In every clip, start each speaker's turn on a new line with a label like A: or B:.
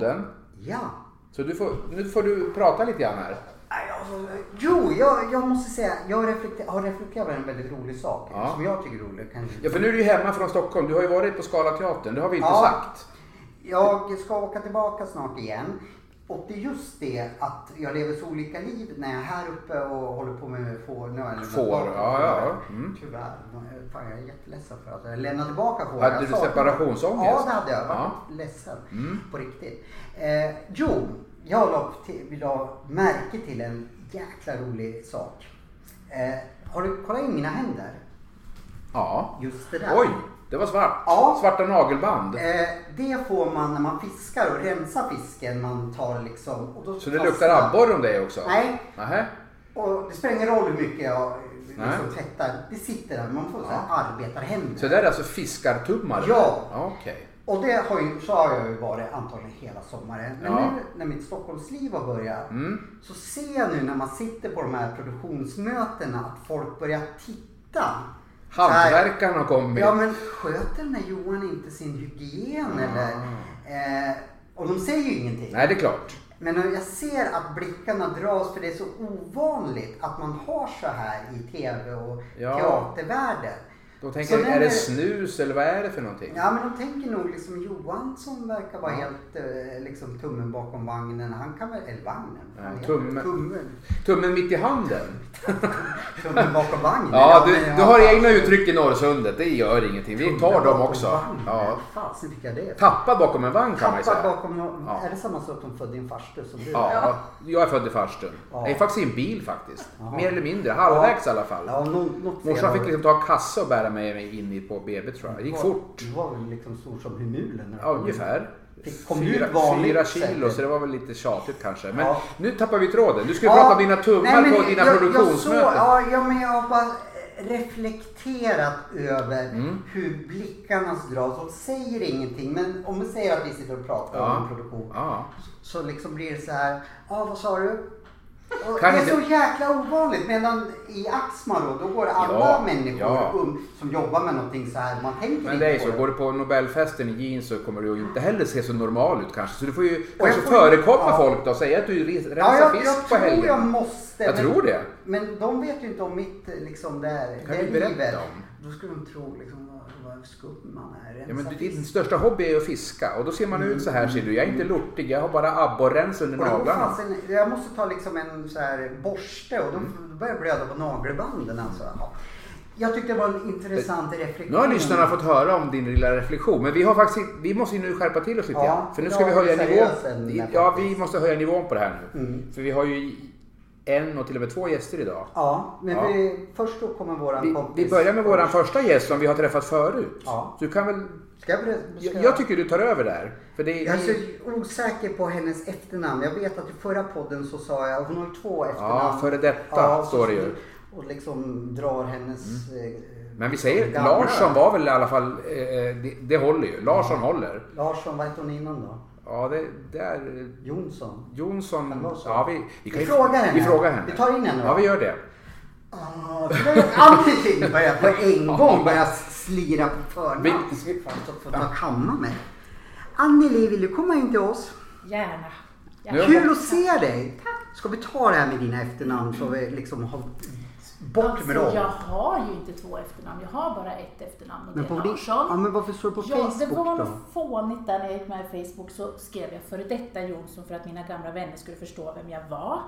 A: Ninjapodden.
B: Ja.
A: Så du får, nu får du prata lite grann här.
B: Alltså, Jo, jag, jag måste säga, jag reflekter, har reflekterat över en väldigt rolig sak.
A: Ja.
B: Som jag tycker är rolig. Kan...
A: Ja, för nu är du ju hemma från Stockholm. Du har ju varit på Scalateatern. Det har vi inte
B: Ja.
A: sagt.
B: Jag ska åka tillbaka snart igen. Och det är just det att jag lever så olika liv när jag är här uppe och håller på med får. Nu har jag
A: Får, ja, ja. Mm.
B: Tyvärr. Fan, jag är jätteledsen för att jag lämnade tillbaka får.
A: Hade
B: Jag
A: du separationsångest?
B: Ja, det hade jag. Jag var
A: Ja.
B: ledsen.
A: Mm.
B: På riktigt. Eh, jo, jag la, till, la märke till en jäkla rolig sak. Eh, har du kollat in mina händer?
A: Ja.
B: Just det där.
A: Oj, det var svart.
B: Ja.
A: Svarta nagelband.
B: Eh, det får man när man fiskar och rensar fisken. Man tar liksom... Och då
A: Så det
B: fastnar-
A: luktar abborre om det också?
B: Nej.
A: Nähä.
B: Och det spelar ingen roll hur mycket jag
A: Nej.
B: liksom tvättar. Det sitter där. Man får så här arbetarhänder.
A: Så det där är alltså fiskartummar?
B: Ja.
A: Okej.
B: Och det har ju, så har jag ju varit antagligen hela sommaren. Men
A: Ja.
B: nu när mitt Stockholmsliv har börjat
A: Mm.
B: så ser jag nu när man sitter på de här produktionsmötena att folk börjar titta.
A: Hantverkaren har kommit.
B: Ja men sköter den här Johan inte sin hygien eller? Eh, och de säger ju ingenting.
A: Nej, det är klart.
B: Men jag ser att blickarna dras för det är så ovanligt att man har så här i tv och
A: Ja.
B: teatervärlden.
A: De tänker,
B: Så den
A: är det
B: är-
A: snus eller vad är det för någonting?
B: Ja men de tänker nog liksom Johan som verkar vara helt eh, liksom tummen bakom vagnen. Han kan väl, eller vagnen.
A: Ja, tummen.
B: tummen.
A: Tummen mitt i handen.
B: Tummen bakom vagnen.
A: Ja, du, du har egna uttryck i Norrsundet. Det gör ingenting. Vi tar dem också.
B: vagnen.
A: Ja.
B: Fasen fick jag det?
A: Tappad bakom en vagn kan man ju
B: Tappad
A: säga.
B: bakom
A: Ja.
B: Är det samma sak som födde din farstu som du?
A: Ja, jag är född i farstun.
B: Ja.
A: Jag är faktiskt i en bil faktiskt.
B: Jaha.
A: Mer eller mindre. Halvvägs i alla fall.
B: Ja, något,
A: Morsan fick liksom ta en kassa och bära mig in på BB tror jag. Det gick
B: Du var-
A: fort.
B: Du var väl liksom stor som humulen?
A: Ja, ungefär.
B: Fick- kom
A: Fyra, fyra
B: säkert?
A: kilo, så det var väl lite tjatigt kanske. Men
B: Ja.
A: nu tappar vi tråden. Du skulle
B: Ja,
A: prata om dina tummar
B: nej,
A: på dina
B: jag-
A: produktionsmöten.
B: Jag så, ja, ja, men jag har bara reflekterat över
A: Mm.
B: hur blickarna dras och säger ingenting. Men om vi säger att vi sitter och pratar
A: Ja.
B: om en produktion. Så liksom blir det så här, ja vad sa du? Och
A: Kan
B: det är
A: inte-
B: så jäkla ovanligt. Medan i Axmar då, då går alla
A: Ja,
B: människor
A: ja.
B: um, som jobbar med någonting så här. Man tänker
A: Men det är så, går du på Nobelfesten i jeans så kommer du ju inte heller se så normal ut kanske. Så du får ju
B: jag
A: kanske
B: får
A: förekomma
B: ja.
A: folk då säga att du rensar
B: Ja, jag,
A: fisk
B: jag
A: på
B: tror
A: helgen.
B: jag måste.
A: Jag
B: men,
A: tror det.
B: Men de vet ju inte om mitt liksom där,
A: Kan
B: det
A: du berätta
B: livet.
A: om?
B: Då skulle de tro liksom är.
A: Ja, men din största hobby är att fiska och då ser man ut så här ser du. Jag är inte lortig, jag har bara abborrens under
B: Och
A: naglarna.
B: fasen, jag måste ta liksom en så här borste och då
A: Mm.
B: börjar jag blöda på nagelbanden. Alltså. Ja. Jag tyckte det var en intressant reflektion.
A: Nu har lyssnarna fått höra om din lilla reflektion, men vi, har faktiskt, vi måste ju nu skärpa till oss lite
B: Ja.
A: För nu ska vi höja nivån. Ja, vi måste höja nivån på det här nu.
B: Mm.
A: För vi har ju en och till och med två gäster idag.
B: Ja, men
A: Ja.
B: Vi, först då kommer våran
A: Vi,
B: kompis.
A: vi börjar med våran första gäst som vi har träffat förut.
B: Ja.
A: Du kan väl...
B: Ska jag, ska
A: Jag, jag tycker du tar över där. För det,
B: Jag är så osäker på hennes efternamn. Jag vet att i förra podden så sa jag, hon har två efternamn.
A: Ja, före detta står det ju.
B: Och liksom drar hennes... eh,
A: men vi säger
B: gamla.
A: Larsson var väl i alla fall... Eh, det, det håller ju. Larsson håller.
B: Larsson, vad hette hon innan då?
A: Ja, det, det är...
B: Jonsson?
A: Jonsson...
B: Så?
A: Ja, vi, vi, kan
B: Vi
A: ju-
B: frågar henne.
A: Vi frågar henne.
B: Vi tar in henne.
A: Ja, vi gör det.
B: Ah, allting börjar på en gång börja slira på förnamn. Jag kamma mig. Anneli, vill du komma in till oss?
C: Gärna.
A: Ja.
C: Gärna.
B: Kul att se dig! Ska vi ta det här med dina efternamn så vi liksom har bort med
C: Alltså,
B: dem?
C: jag har ju inte två efternamn. Jag har bara ett efternamn och det
B: Men, på
C: är Larsson.
B: ja, men varför står det på
C: Ja, det
B: Facebook
C: var
B: då?
C: fånigt där när jag gick med i Facebook så skrev jag före detta Jonsson för att mina gamla vänner skulle förstå vem jag var.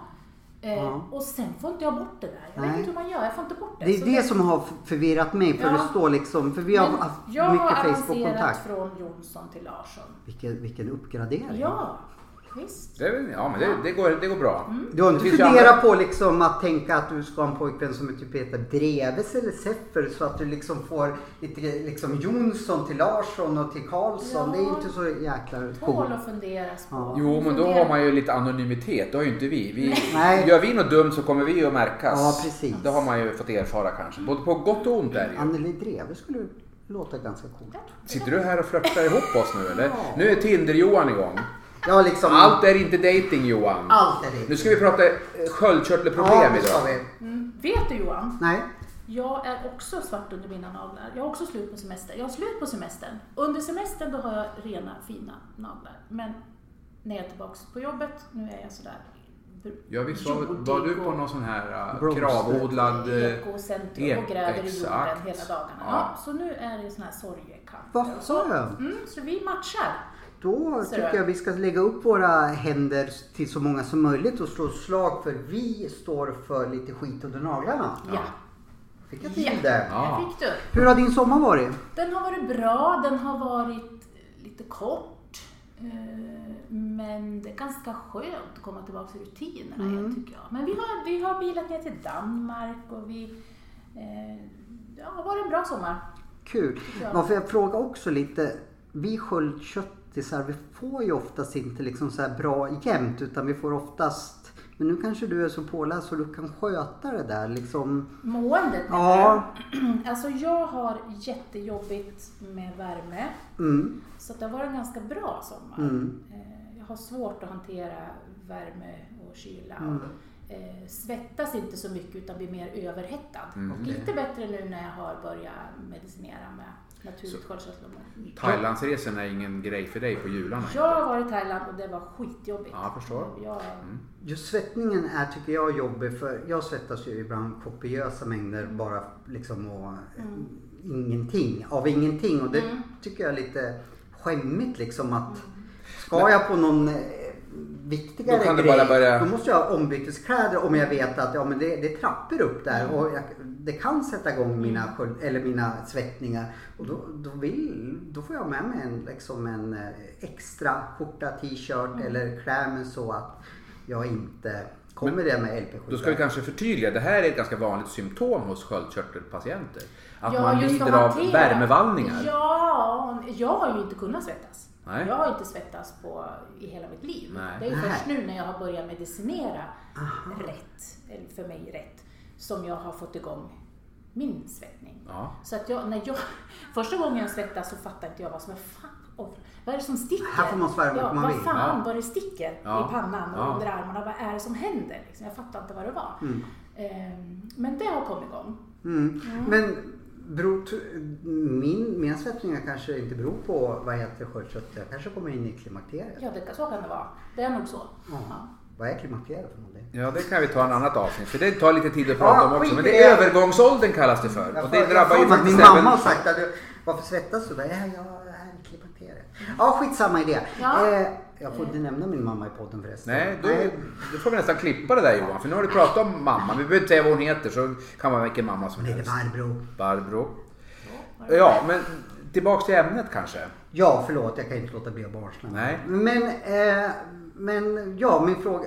C: Eh,
B: Ja.
C: Och sen får inte jag bort det där. Jag
B: Nej.
C: vet inte hur man gör, jag får inte bort det.
B: Det är
C: Så
B: det som har förvirrat mig för
C: Ja.
B: det står liksom, för vi har
C: Men
B: haft
C: jag har
B: mycket
C: avancerat
B: Facebook-kontakt.
C: från Jonsson till Larsson.
B: Vilken, vilken uppgradering.
C: Ja, visst.
A: det ja, men det, det, går, det går bra.
C: Mm.
B: Du har inte funderat på liksom att tänka att du ska ha en pojkvän som typ heter Dreves eller Seffer så att du liksom får lite liksom Jonsson till Larsson och till Karlsson.
C: Ja.
B: Det är inte så jäkla
C: Tål
B: coolt.
C: att funderas på.
B: Ja.
A: Jo, men då har man ju lite anonymitet. Det har ju inte vi. vi
B: Nej.
A: Gör vi något dumt så kommer vi ju att märkas.
B: Ja, precis.
A: Det har man ju fått erfara kanske. Både på gott och ont är det ju.
B: Anneli Dreves skulle låta ganska coolt.
A: Sitter du här och flörtar ihop oss nu eller?
B: Ja.
A: Nu är Tinder-Johan igång.
B: Ja, liksom.
A: Allt är inte dating Johan.
B: Allt är det.
A: Nu ska vi prata eh, sköldkörtelproblem
B: ja,
A: idag.
B: vi.
C: Mm. Vet du Johan?
B: Nej.
C: Jag är också svart under mina naglar. Jag har också slut på semester. Jag har slut på semestern. Under semestern då har jag rena fina naglar. Men när jag är tillbaka på jobbet, nu är jag sådär
A: Ja, visst var, var du på någon sån här uh, kravodlad... eh,
C: ekocentrum
A: ek-
C: och gräver i jorden hela dagarna.
A: Ja.
C: Ja. så nu är det sån här sorgekamp.
B: Vad
C: så,
B: skönt.
C: mm, så vi matchar.
B: Då
C: Så
B: tycker jag vi ska lägga upp våra händer till så många som möjligt och slå slag för vi står för lite skit under naglarna.
C: Ja.
B: Fick jag
C: Ja,
B: till det.
A: Ja.
C: det fick du.
B: Hur har din sommar varit?
C: Den har varit bra, den har varit lite kort. eh, Men det är ganska skönt att komma tillbaka till rutinerna
B: Mm.
C: igen tycker jag. Men vi har, vi har bilat ner till Danmark och vi... Eh, ja, det har varit en bra sommar.
B: Kul.
C: Ja.
B: Varför jag frågar också lite. Vi sköldköttisar vi får ju oftast inte liksom så här bra jämt utan vi får oftast men nu kanske du är så påläst så du kan sköta det där liksom.
C: Måendet
B: Ja.
C: Alltså jag har jättejobbigt med värme.
B: Mm.
C: Så det har varit en ganska bra sommar.
B: Mm.
C: Eh, Jag har svårt att hantera värme och kyla.
B: Mm.
C: Och, eh, svettas inte så mycket utan blir mer överhettad.
A: Mm.
C: Och lite bättre nu när jag har börjat medicinera med naturligt sköldkörtelhormon.
A: Thailandsresan är ingen grej för dig på jularna?
C: Jag har varit i Thailand och det var skitjobbigt.
A: Ja, jag förstår.
C: Jag,
B: Just svettningen är tycker jag jobbig för jag svettas ju ibland kopiösa mängder bara liksom och eh, ingenting av ingenting och det
C: Mm.
B: tycker jag är lite skämmigt liksom att ska jag på någon eh, viktigare
A: Då kan du
B: grej
A: bara börja-
B: då måste jag ha ombyteskläder om jag vet att ja, men det, det är trappor upp där och jag, det kan sätta igång mina, sköld, eller mina svettningar och då, då, vill, då får jag med mig en, liksom en eh, extra skjorta, t-shirt eller kläder så att jag inte kommer där med LP7.
A: Då ska vi kanske förtydliga. Det här är ett ganska vanligt symptom hos sköldkörtelpatienter. Att
C: Ja,
A: man lider av värmevallningar.
C: Ja, jag har ju inte kunnat svettas.
A: Nej.
C: Jag har inte svettats på, i hela mitt liv.
A: Nej.
C: Det är ju först nu när jag har börjat medicinera rätt, eller för mig rätt, som jag har fått igång min svettning.
A: Ja.
C: Så att jag, när jag, första gången jag svettas så fattar inte jag vad som är fan, oj, vad är det som sticker?
B: Här får man svära
C: ja,
B: man
C: vad
B: vill.
C: fan
A: Ja.
C: vad det sticker
A: Ja.
C: i pannan och
A: Ja.
C: under armarna. Vad är det som händer? Liksom, jag fattar inte vad det var.
B: Mm.
C: Ehm, men det har kommit igång.
B: Mm. Men beror, min, mina svettningar kanske inte beror på vad heter sköldkörtel. Jag kanske kommer in i klimakteriet.
C: Ja, det, så kan det vara. Det är nog så.
B: Ja.
C: Ja.
B: Vad är klimakteriet för någonting?
A: Ja, det kan vi ta en annat avsnitt. För det tar lite tid att prata
B: Ja,
A: om också. Men det är
B: det.
A: övergångsåldern kallas det för.
B: Jag
A: Och det drabbar ju faktiskt
B: Min mamma har sagt att du, varför svettas du? Ja, jag är i klimakteriet. Ja, skitsamma i det.
C: Ja.
B: Eh, jag får inte nämna min mamma i podden förresten.
A: Nej, då, då får vi nästan klippa det där Johan. För nu har du pratat om mamma. Vi behöver inte säga vad hon heter så kan man vara vilken mamma som
B: Hon heter
A: helst.
B: Barbro.
A: Barbro. Ja, men tillbaks till ämnet kanske.
B: Ja, förlåt. Jag kan inte låta bli att barsla.
A: Nej.
B: Men, eh, men ja, min fråga.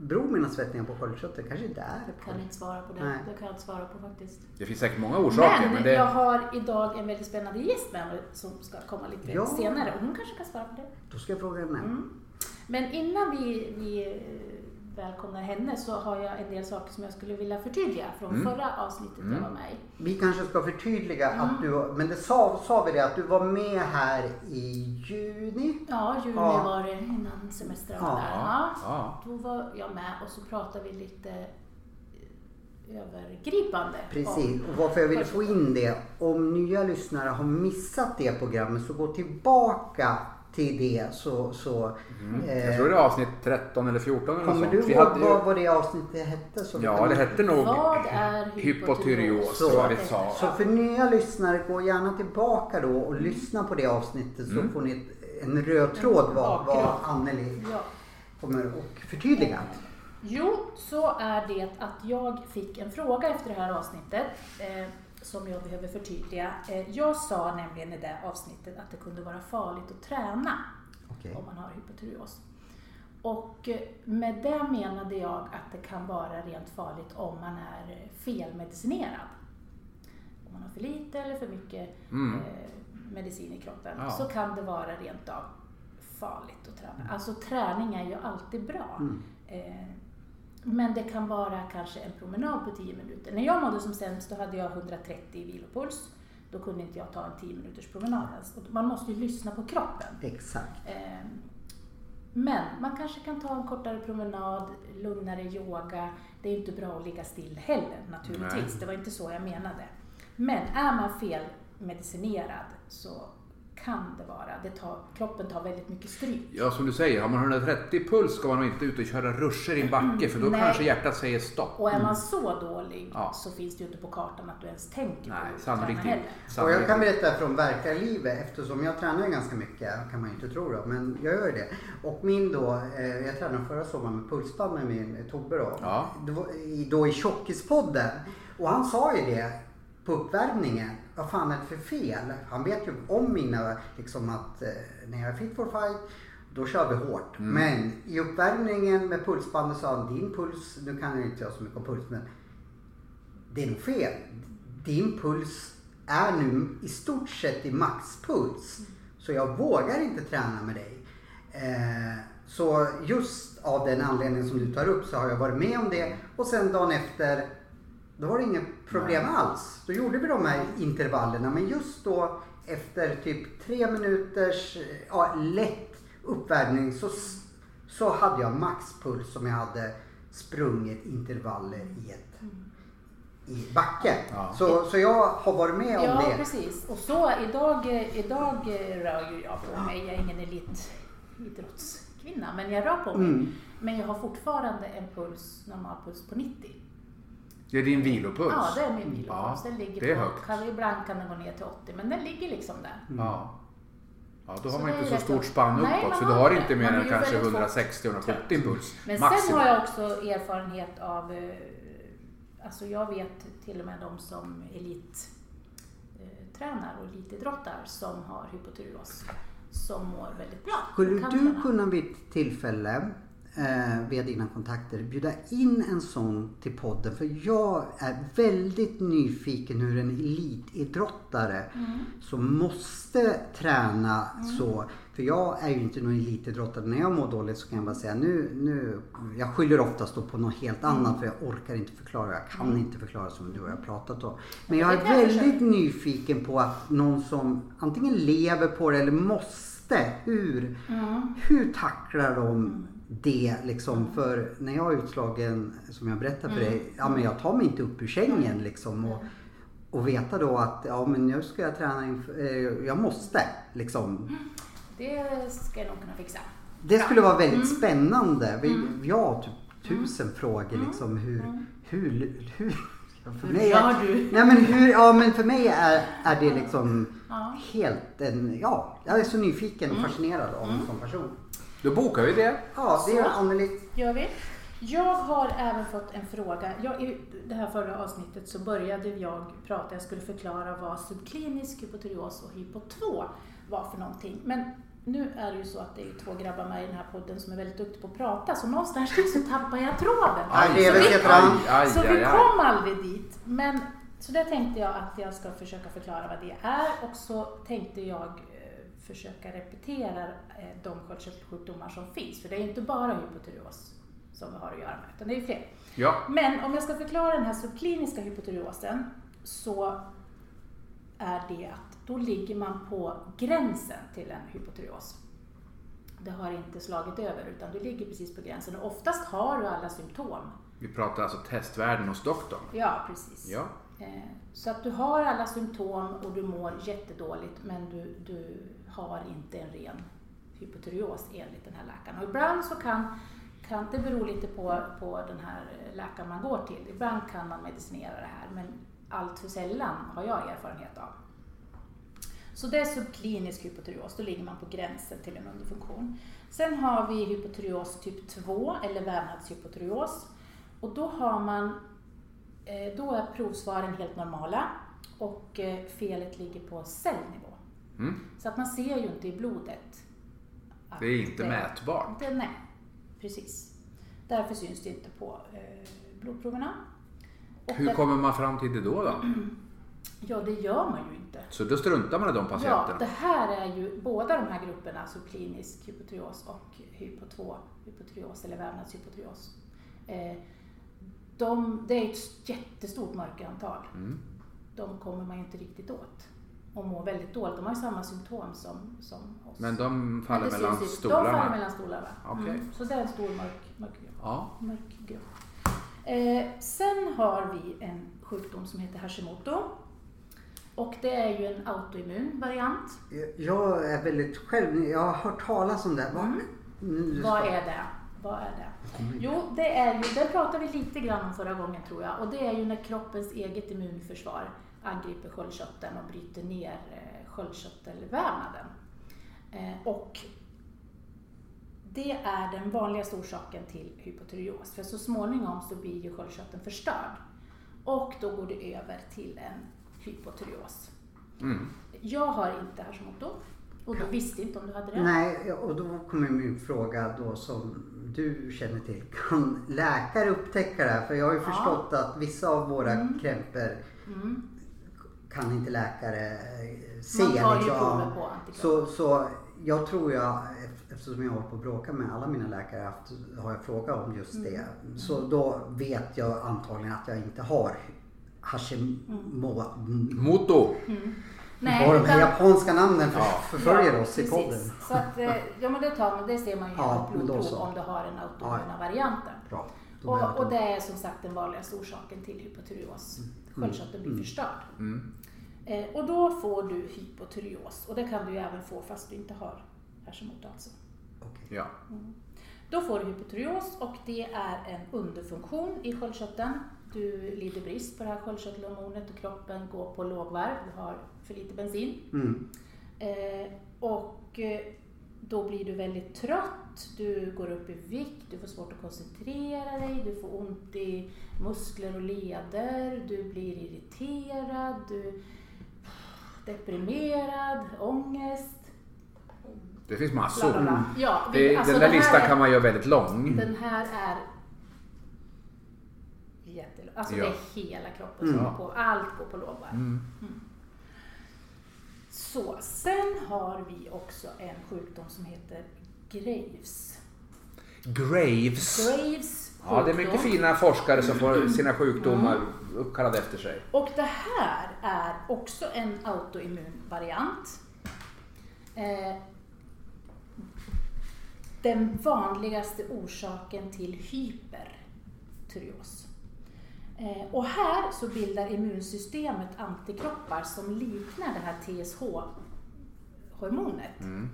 B: Beror mina svettningar på sköldkörtel? Kanske inte är det.
C: Kan inte svara på det.
B: Nej.
C: Det kan jag inte svara på faktiskt.
A: Det finns säkert många orsaker.
C: men
A: Men, det...
C: jag har idag en väldigt spännande gäst med mig som ska komma lite
B: Ja.
C: senare och hon kanske kan svara på det.
B: Då ska jag fråga henne.
C: Mm. Men innan vi, vi välkomnar henne så har jag en del saker som jag skulle vilja förtydliga från
A: Mm.
C: förra avsnittet jag var med i.
B: Vi kanske ska förtydliga
C: Mm.
B: att du, men det sa, sa vi det att du var med här i juni.
C: Ja, juni
B: Ja.
C: var det innan semestern
B: Ja.
C: där. Ja.
A: Ja.
C: Då var jag med och så pratade vi lite eh, övergripande.
B: Precis, och varför jag ville få in det. Om nya lyssnare har missat det programmet så gå tillbaka till det så, så eh,
A: Jag tror det är avsnitt 13 eller 14 eller
B: kommer du ihåg
A: hade
B: vad, vad det avsnittet hette? Så
A: Ja, det hette nog
C: Vad är
A: hypotyreos.
B: Så.
A: vi sa.
B: Så för nya lyssnare, gå gärna tillbaka då och lyssna på det avsnittet så
A: Mm.
B: får ni en röd tråd vad, vad. Anneli
C: Ja.
B: kommer att förtydliga.
C: Jo, så är det att jag fick en fråga efter det här avsnittet eh, som jag behöver förtydliga. Eh, jag sa nämligen i det avsnittet att det kunde vara farligt att träna
B: Okej.
C: om man har hypotyreos. Och eh, med det menade jag att det kan vara rent farligt om man är felmedicinerad. Om man har för lite eller för mycket
A: Mm.
C: eh, medicin i kroppen
A: Ja.
C: så kan det vara rent av farligt att träna. Alltså träning är ju alltid bra.
B: Mm.
C: Men det kan vara kanske en promenad på 10 minuter. När jag mådde som sämst då hade jag 130 i vilopuls. Då kunde inte jag ta en 10 minuters promenad ens. Man måste ju lyssna på kroppen.
B: Exakt.
C: Eh, Men man kanske kan ta en kortare promenad, lugnare yoga. Det är inte bra att ligga still heller naturligtvis.
A: Nej.
C: Det var inte så jag menade. Men är man felmedicinerad så kan det vara, det tar, kroppen tar väldigt mycket stryk.
A: Ja, som du säger, har man 130 puls ska man inte ut och köra ruscher i en backe för då
C: Nej.
A: kanske hjärtat säger stopp.
C: Och är man så dålig
A: Mm. Ja.
C: så finns det ju inte på kartan att du ens tänker
A: Nej,
C: på att
A: sannolikt
C: träna
A: inte.
C: heller.
B: Och jag kan berätta från verkarlivet eftersom jag tränar ganska mycket, kan man ju inte tro då, men jag gör det. Och min då, eh, jag tränade förra sommaren med pulsband med min Tobbe då.
A: Ja.
B: I- Då i Tjockispodden. Och han sa ju det på uppvärmningen. Vad fan är det för fel? Han vet ju om mina, liksom att eh, när jag är fit for fight då kör vi hårt.
A: Mm.
B: Men i uppvärmningen med pulsbandet sa han, din puls, nu kan jag inte jag så mycket om puls men det är nog fel. Din puls är nu i stort sett i maxpuls. Så jag vågar inte träna med dig. Eh, så just av den anledningen som du tar upp så har jag varit med om det. Och sen dagen efter, då var det inget problem alls. Då gjorde vi de här intervallerna. Men just då efter typ tre minuters ja, lätt uppvärmning så, så hade jag maxpuls som jag hade sprungit intervaller i ett i backen.
A: Ja.
B: Så, så jag har varit med om
C: Ja,
B: det.
C: precis. Och så idag, idag rör ju jag på mig. Jag är ingen elitidrottskvinna, men jag rör på mig.
B: Mm.
C: Men jag har fortfarande en puls, normalpuls på 90.
A: Det är din vilopuls.
C: Ja, det är min vilopuls.
A: Ja,
C: den ligger
A: det är
C: på,
A: högt.
C: kan, ibland kan den gå ner till 80, men den ligger liksom där.
A: Ja. Ja, då har
C: Så
A: man inte så stort
C: upp.
A: spann uppåt så du
C: har inte.
A: mer än kanske
C: väldigt
A: 160-170 puls.
C: Men
A: Maximum.
C: sen har jag också erfarenhet av, eh, alltså jag vet till och med de som elit eh, och elitidrottar som har hypotyreos som mår väldigt bra.
B: Skulle du kunna vid ett tillfälle eh, via dina kontakter bjuda in en sån till podden? För jag är väldigt nyfiken hur en elitidrottare
C: Mm.
B: som måste träna så. För jag är ju inte någon elitidrottare. När jag mår dåligt så kan jag bara säga nu, nu jag skyller oftast då på något helt
C: Mm.
B: annat för jag orkar inte förklara. Jag kan inte förklara som du och jag har pratat om. Men jag är väldigt nyfiken på att någon som antingen lever på det eller måste. Hur,
C: Mm.
B: hur tacklar de det liksom? För när jag är utslagen, som jag berättade för
C: Mm.
B: dig, ja men jag tar mig inte upp ur sängen liksom. Och, och veta då att ja men nu ska jag träna inför, eh, jag måste liksom.
C: Det ska jag nog kunna fixa.
B: Det skulle vara väldigt
C: Mm.
B: spännande. Vi, vi har typ tusen frågor liksom hur, hur, hur, ja, för
C: Hur
B: mig
C: gör
B: är,
C: du?
B: Nej men hur, ja men för mig är, är det liksom
C: Ja.
B: helt en, ja, jag är så nyfiken och fascinerad av en sån person.
A: Då bokar vi det.
B: Ja, det är
C: Så.
B: Anneli.
C: Gör vi. Jag har även fått en fråga. Jag, I det här förra avsnittet så började jag prata, jag skulle förklara vad subklinisk hypotyreos och hypo 2 var för någonting. Men nu är det ju så att det är två grabbar med i den här podden som är väldigt duktiga på att prata, så någonstans så tappar jag tråden.
B: Aj,
C: så vi.
A: Aj,
C: så vi
A: aj.
C: kom aldrig dit. Men, så där tänkte jag att jag ska försöka förklara vad det är och så tänkte jag eh, försöka repetera eh, de sköldkörtelsjukdomar som finns. För det är inte bara hypotyreos som vi har att göra med, utan det är fler.
A: Ja.
C: Men om jag ska förklara den här subkliniska hypotyreosen så är det att då ligger man på gränsen till en hypotyreos. Det har inte slagit över utan du ligger precis på gränsen och oftast har du alla symptom.
A: Vi pratar alltså testvärden hos doktorn.
C: Ja, precis.
A: Ja.
C: Eh, Så att du har alla symptom och du mår jättedåligt men du, du har inte en ren hypotyreos enligt den här läkaren. Och ibland så kan, kan det bero lite på, på den här läkaren man går till. Ibland kan man medicinera det här men allt för sällan har jag erfarenhet av. Så det är subklinisk hypotyreos, då ligger man på gränsen till en underfunktion. Sen har vi hypotyreos typ 2 eller vävnadshypotyreos och då har man eh, Då är provsvaren helt normala och eh, felet ligger på cellnivå.
A: Mm.
C: Så att man ser ju inte i blodet. att
A: Det är inte mätbart.
C: Det, nej, precis. Därför syns det inte på eh, blodproverna. Och
A: Hur
C: det-
A: kommer man fram till det då? då?
C: Ja, det gör man ju inte.
A: Så då struntar man i de
C: Ja,
A: patienterna?
C: det här är ju båda de här grupperna, subklinisk hypotyreos och hypo 2 hypotyreos eller vävnadshypotyreos. Eh, de, det är ett jättestort mörkerantal.
A: Mm.
C: De kommer man ju inte riktigt åt. Och mår väldigt dåligt. De har ju samma symptom som, som oss.
A: Men de faller
C: Men
A: mellan stolarna?
C: De faller mellan stolarna.
A: Okej.
C: Mm. Så det är en stor mörk, mörk grupp.
A: Ja.
C: Mörk grupp. Eh, sen har vi en sjukdom som heter Hashimoto. Och det är ju en autoimmun variant.
B: Jag är väldigt själv, jag har hört talas om det. Vad,
C: Mm. Vad är det? Vad är det? Jo, det är ju, det pratade vi lite grann om förra gången tror jag. Och det är ju när kroppens eget immunförsvar angriper sköldkörteln och bryter ner eh, sköldkörtelvävnaden. Eh, och det är den vanligaste orsaken till hypotyreos. För så småningom så blir ju sköldkörteln förstörd. Och då går det över till en hypotyreos.
A: Mm.
C: Jag har inte Hashimoto. Och du visste inte om du hade det?
B: Nej, och då kommer min fråga då som du känner till. Kan läkare upptäcka det här? För jag har ju
C: Ja.
B: förstått att vissa av våra
C: Mm.
B: krämpor
C: Mm.
B: Kan inte läkare eh, se.
C: Man tar ju
B: liksom.
C: prover på antikroppar.
B: Så, så jag tror jag, eftersom jag har hållit på att bråka med alla mina läkare, haft, har jag frågat om just det.
C: Mm.
B: Så då vet jag antagligen att jag inte har Hashimoto.
A: Moto.
C: Mm.
B: Nej, de här
C: utan-
B: japanska namnen för,
A: Ja.
B: förföljer
C: Ja,
B: oss i podden.
C: Så att, eh, ja men det, tar, man- det ser man ju
B: Ja,
C: blodprov om du har den autoimmuna varianten.
B: Bra.
C: Och, och det är som sagt den vanligaste orsaken till hypotyreos. Sköldkörteln blir
B: Mm.
C: förstörd.
A: Mm.
C: Eh, och då får du hypotyreos och det kan du ju även få fast du inte har Hashimoto alltså.
B: Okej.
A: Ja.
C: Då får du hypotyreos och det är en underfunktion i sköldkörteln. Du lider brist på det här sköldkörtelhormonet och kroppen går på lågvarv, du har för lite bensin.
B: Mm.
C: Eh, och eh, då blir du väldigt trött, du går upp i vikt, du får svårt att koncentrera dig, du får ont i muskler och leder, du blir irriterad, du deprimerad, ångest.
A: Det finns
C: Bla,
A: massor.
C: bla, bla. Ja, vi- alltså
A: den där listan kan man göra väldigt lång.
C: Den här är jättelång. Alltså
A: Ja.
C: det är hela kroppen som
B: Mm.
C: går på, allt går på lågvarv.
A: Mm.
C: Så, sen har vi också en sjukdom som heter Graves.
A: Graves.
C: Graves
A: Ja, det är mycket fina forskare som får sina sjukdomar uppkallade efter sig.
C: Och det här är också en autoimmun variant. Eh, den vanligaste orsaken till hypertyreos. Eh, och här så bildar immunsystemet antikroppar som liknar det här TSH-hormonet.
A: Mm.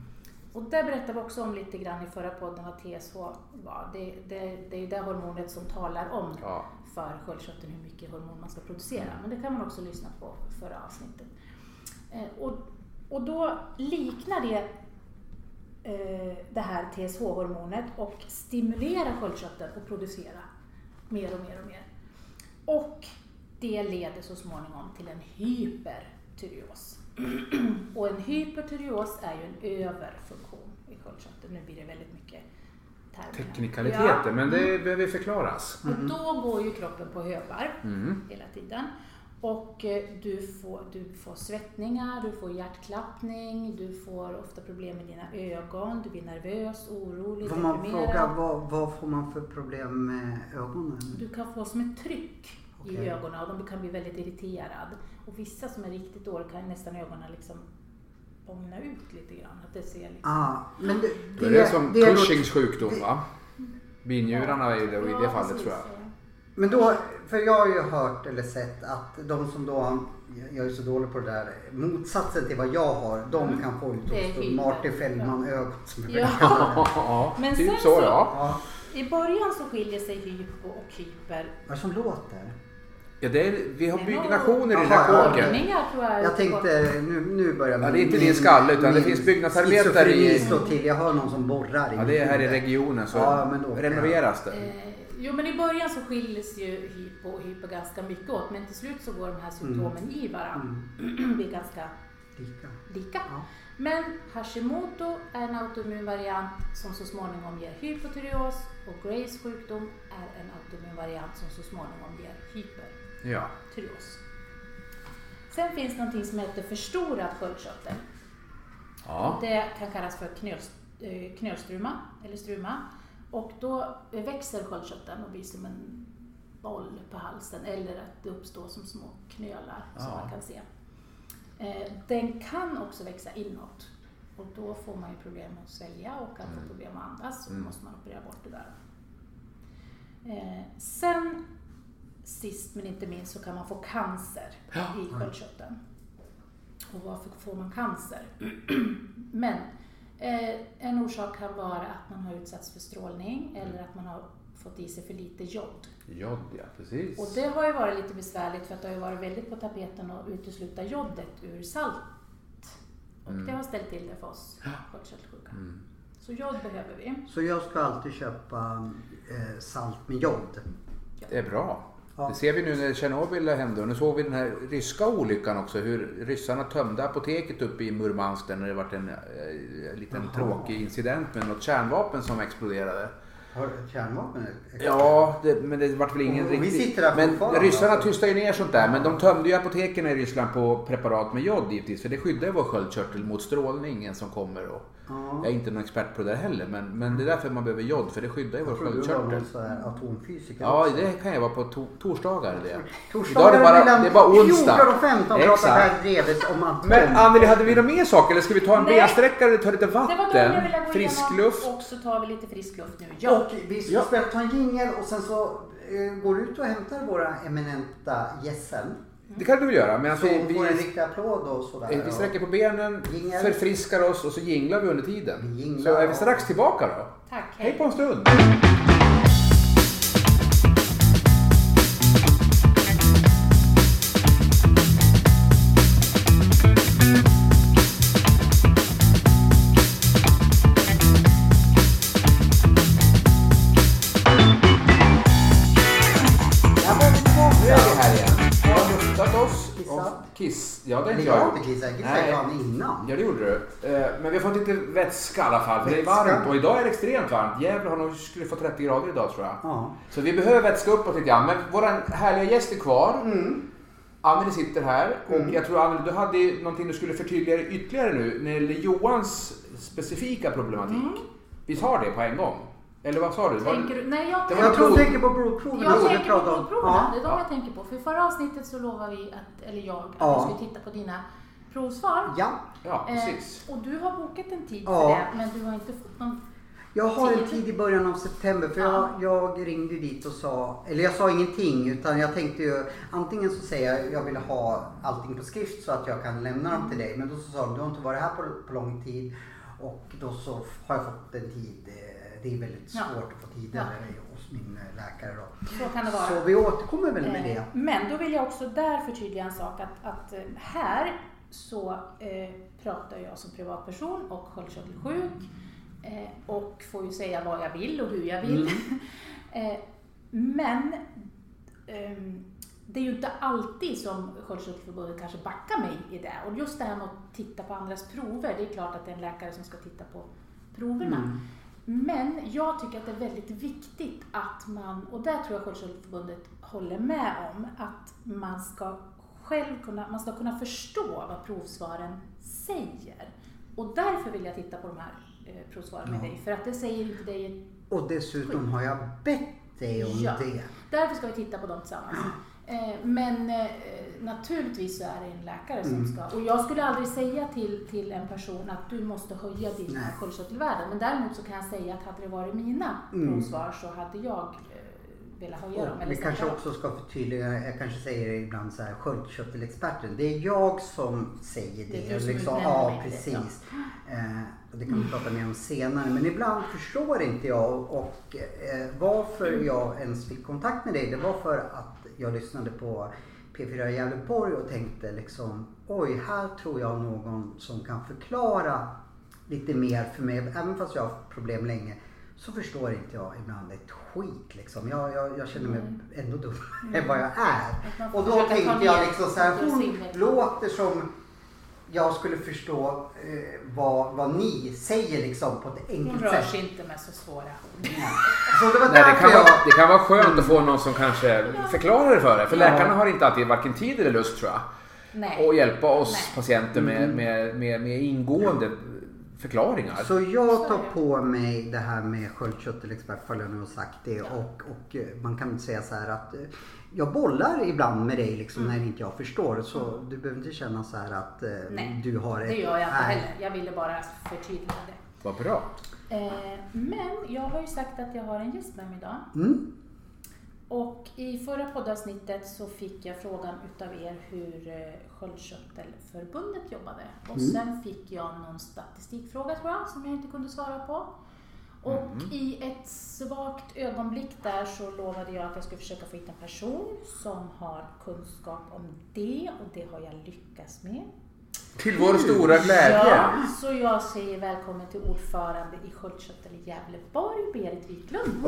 C: Och där berättade vi också om lite grann i förra podden vad TSH var. Det, det, det är ju det hormonet som talar om
A: Ja.
C: för sköldkörteln hur mycket hormon man ska producera. Men det kan man också lyssna på förra avsnittet. Eh, och, och då liknar det eh, det här TSH-hormonet och stimulerar sköldkörteln att producera mer och mer och mer. Och det leder så småningom till en hypertyreos. och en hypertyreos är ju en överfunktion i sköldkörteln. Nu blir det väldigt mycket termer.
A: Teknikaliteter,
C: Ja.
A: men det behöver förklaras.
C: Och då går ju kroppen på högvarv
A: Mm.
C: hela tiden. Och eh, du får, du får svettningar, du får hjärtklappning, du får ofta problem med dina ögon, du blir nervös, orolig,
B: Får man fråga vad, vad får man för problem med ögonen?
C: Du kan få som ett tryck i
B: Okej.
C: ögonen och de kan bli väldigt irriterad. Och vissa som är riktigt dåliga kan nästan ögonen liksom bångna ut lite grann. Att det ser liksom...
B: Ah, men det,
A: det som
B: det är något-
A: Cushings sjukdom va? Binjurarna är det i det fallet tror jag.
B: Men då, för jag har ju hört eller sett att de som då, jag är så dålig på det där, motsatsen till vad jag har, de kan få ut
C: Mm.
B: Också
C: hyper.
B: Martin är
C: Ja.
A: Ja,
C: Men
A: typ
C: sen
A: så
C: så-
A: ja.
B: Ja,
C: I början så skiljer sig hypo och hyper.
B: vad som låter.
A: ja det är, vi har byggnationer i den här kåken.
C: Jag.
B: Jag tänkte, nu, nu börjar
A: Ja, det är inte din skalle, utan det finns byggnadsarbetare i-
B: till. Jag hör någon som borrar i
A: Ja, det är här i regionen så
B: Ja, men då kan jag-
A: renoveras det.
C: Jo men i början så skiljer ju hypo och hyper ganska mycket åt men till slut så går de här symptomen i varandra. blir ganska
B: Lika.
C: lika.
B: Ja.
C: Men Hashimoto är en autoimmun variant som så småningom ger hypotyreos och Graves sjukdom är en autoimmun variant som så småningom ger
A: Ja.
C: hypertyreos. Sen finns någonting som heter förstorad sköldkörtel.
A: Ja.
C: Det kan kallas för knöl, eh, knölstruma eller struma. Och då växer sköldkörteln och blir som en boll på halsen eller att det uppstår som små knölar som
A: Ja.
C: man kan se. Eh, den kan också växa inåt och då får man ju problem att svälja och kan få
A: Mm.
C: problem att andas och då
A: Mm.
C: måste man operera bort det där. Eh, sen sist men inte minst så kan man få cancer
A: Ja.
C: i sköldkörteln. Och varför får man cancer? men en orsak kan vara att man har utsatts för strålning eller att man har fått i sig för lite jod.
A: Jod, ja precis.
C: Och det har ju varit lite besvärligt för att det har ju varit väldigt på tapeten att utesluta jodet ur salt. Och
A: Mm.
C: det har ställt till det för oss sköldkörtelsjuka.
A: Mm.
C: Så jod behöver vi.
B: Så jag ska alltid köpa eh, salt med jod.
A: Det är bra.
B: Ja.
A: Det ser vi nu när Tjernobyl hände och nu såg vi den här ryska olyckan också. Hur ryssarna tömde apoteket uppe i Murmansk där det var en eh, liten
B: Jaha.
A: tråkig incident med något kärnvapen som exploderade.
B: Har kärnvapen?
A: Ja, det, men det vart väl ingen
B: Och vi
A: riktig...
B: sitter där
A: Men ryssarna
B: alltså.
A: tystade ju ner sånt där. Men de tömde ju apoteken i Ryssland på preparat med jod givetvis. För det skyddar ju vår sköldkörtel mot strålningen som kommer. Och
B: Ja.
A: jag är inte någon expert på det där heller. Men, men det är därför man behöver jod. För det skyddar ju vår
B: Jag trodde du var
A: sköldkörtel.
B: atomfysiker
A: Ja,
B: också.
A: det kan jag vara på to torsdagar. Det.
B: Torsdagar
A: Idag är det bara,
B: mellan
A: det är bara onsdag.
B: 14 och 15 pratar
A: Exakt.
B: här drevet om atom.
A: Men Anneli, hade vi någon mer sak eller ska vi ta en bensträckare eller ta lite vatten? Frisk luft?
C: och så tar vi lite frisk luft nu. Ja.
B: Och vi ska
A: Ja.
B: spela ta en jingel och sen så eh, går du ut och hämtar våra eminenta gässen.
A: Det kan du väl göra? Medan
B: Så
A: vi,
B: vi får en
A: vi,
B: riktig applåd och sådär.
A: eh, vi sträcker på benen,
B: Jingel.
A: förfriskar oss och så jinglar vi under tiden.
B: Jinglar.
A: Så är vi strax tillbaka då.
C: Tack,
A: Hej på en stund! Ja, det
B: Eller
A: inte
B: jag
A: jag
B: inte kissat, jag
A: Nej.
B: fan innan.
A: Ja, det gjorde du. Eh, Men vi har fått lite vätska i alla fall. För det är varmt och idag är det extremt varmt. Gävle har nog skulle få 30 grader idag tror jag.
B: Ja.
A: Så vi behöver vätska uppåt lite grann. Men vår härliga gäst är kvar.
B: Mm.
A: Anneli sitter här och
B: Mm.
A: jag tror Anneli, du hade ju någonting du skulle förtydliga ytterligare nu när det gäller Johans specifika problematik.
C: Mm.
A: Vi tar det på en gång. Eller vad sa du?
C: Tänker du? Nej, jag
A: Det var
B: Jag tror
A: prov.
B: tänker på blodproven.
C: Jag tänker på
B: Ja.
C: det är de
A: Ja.
C: jag tänker på. För i förra avsnittet så lovade vi, att, eller jag, att
B: Ja.
C: vi skulle titta på dina provsvar.
B: ja,
A: Ja, precis.
C: Eh, och du har bokat en tid
B: Ja.
C: för det, men du har inte fått någon...
B: jag har en
C: Tid.
B: i början av september för
C: Ja.
B: jag, jag ringde dit och sa, eller jag sa ingenting utan jag tänkte ju antingen så säger jag jag vill ha allting på skrift så att jag kan lämna dem till dig. Men då så sa de du har inte varit här på, på lång tid och då så har jag fått en tid. Eh, Det är väldigt
C: Ja.
B: svårt att få tider
C: Ja.
B: hos min eh, läkare då.
C: Så kan det vara.
B: Så vi återkommer väl med
C: Eh,
B: det.
C: Men då vill jag också där förtydliga en sak att, att eh, här så eh, pratar jag som privatperson och sköldkörtelsjuk eh, och får ju säga vad jag vill och hur jag vill. eh, men ehm, det är ju inte alltid som Sköldkörtelförbundet kanske backar mig i det. Och just det här med att titta på andras prover, det är klart att det är en läkare som ska titta på proverna.
B: Mm.
C: Men jag tycker att det är väldigt viktigt att man, och där tror jag Sköldkörtelförbundet håller med om, att man ska själv kunna, man ska kunna förstå vad provsvaren säger. Och därför vill jag titta på de här eh, provsvaren med
B: Ja.
C: dig, för att det säger inte dig
B: Och dessutom har jag bett dig om
C: Ja.
B: det.
C: Därför ska vi titta på dem tillsammans. Eh, Men eh, naturligtvis så är det en läkare som
B: Mm.
C: ska... Och jag skulle aldrig säga till, till en person att du måste höja dina sköldkörtelvärden. Men däremot så kan jag säga att hade det varit mina
B: Mm.
C: provsvar så hade jag eh, velat höja dem. Eller
B: vi kanske också ska förtydliga, jag kanske säger det ibland så här, sköldkörtelexperten. Det är jag som säger det.
C: Det är du som
B: liksom, ja,
C: det,
B: precis. Eh, och det kan vi prata mer om senare. Men ibland förstår inte jag och eh, varför jag ens fick kontakt med dig. Det var för att jag lyssnade på P4 Gävleborg och tänkte liksom oj, här tror jag någon som kan förklara lite mer för mig. Även fast jag har haft problem länge så förstår inte jag ibland ett skit liksom. Jag, jag, jag känner mig ändå dummare än vad jag är. Och då tänkte jag liksom så här, hon låter som jag skulle förstå eh, vad, vad ni säger liksom på ett
C: Hon
B: enkelt
C: rör
B: sätt.
C: sig inte med så svåra ord.
B: Så det var
A: Nej, det, kan
B: jag...
A: vara, det kan vara skönt att få någon som kanske förklarar det för dig. För
B: Ja.
A: läkarna har inte alltid varken tid eller lust tror jag.
C: Nej.
A: Och hjälpa oss
C: Nej.
A: patienter med,
B: Mm.
A: med, med, med ingående förklaringar.
B: Så jag tar på mig det här med sköldkörtelexpert, för jag nu har sagt det. Och, och eh, man kan säga så här att eh, jag bollar ibland med dig liksom när inte jag förstår. Så du behöver inte känna så här att eh,
C: Nej,
B: du har
C: det
B: ett-
C: gör jag inte
B: Nej.
C: heller. Jag ville bara förtydliga det.
A: Vad bra.
C: Eh, men jag har ju sagt att jag har en gäst med mig idag.
B: Mm.
C: Och i förra poddavsnittet så fick jag frågan utav er hur eh, Sköldkörtelförbundet jobbade. Och
B: Mm.
C: sen fick jag någon statistikfråga tror jag som jag inte kunde svara på. Och i ett svagt ögonblick där så lovade jag att jag skulle försöka få hit en person som har kunskap om det och det har jag lyckats med.
A: Till vår stora glädje.
C: Ja, så jag säger välkommen till ordförande i Sköldkörtel i Gävleborg, Berit Wiklund.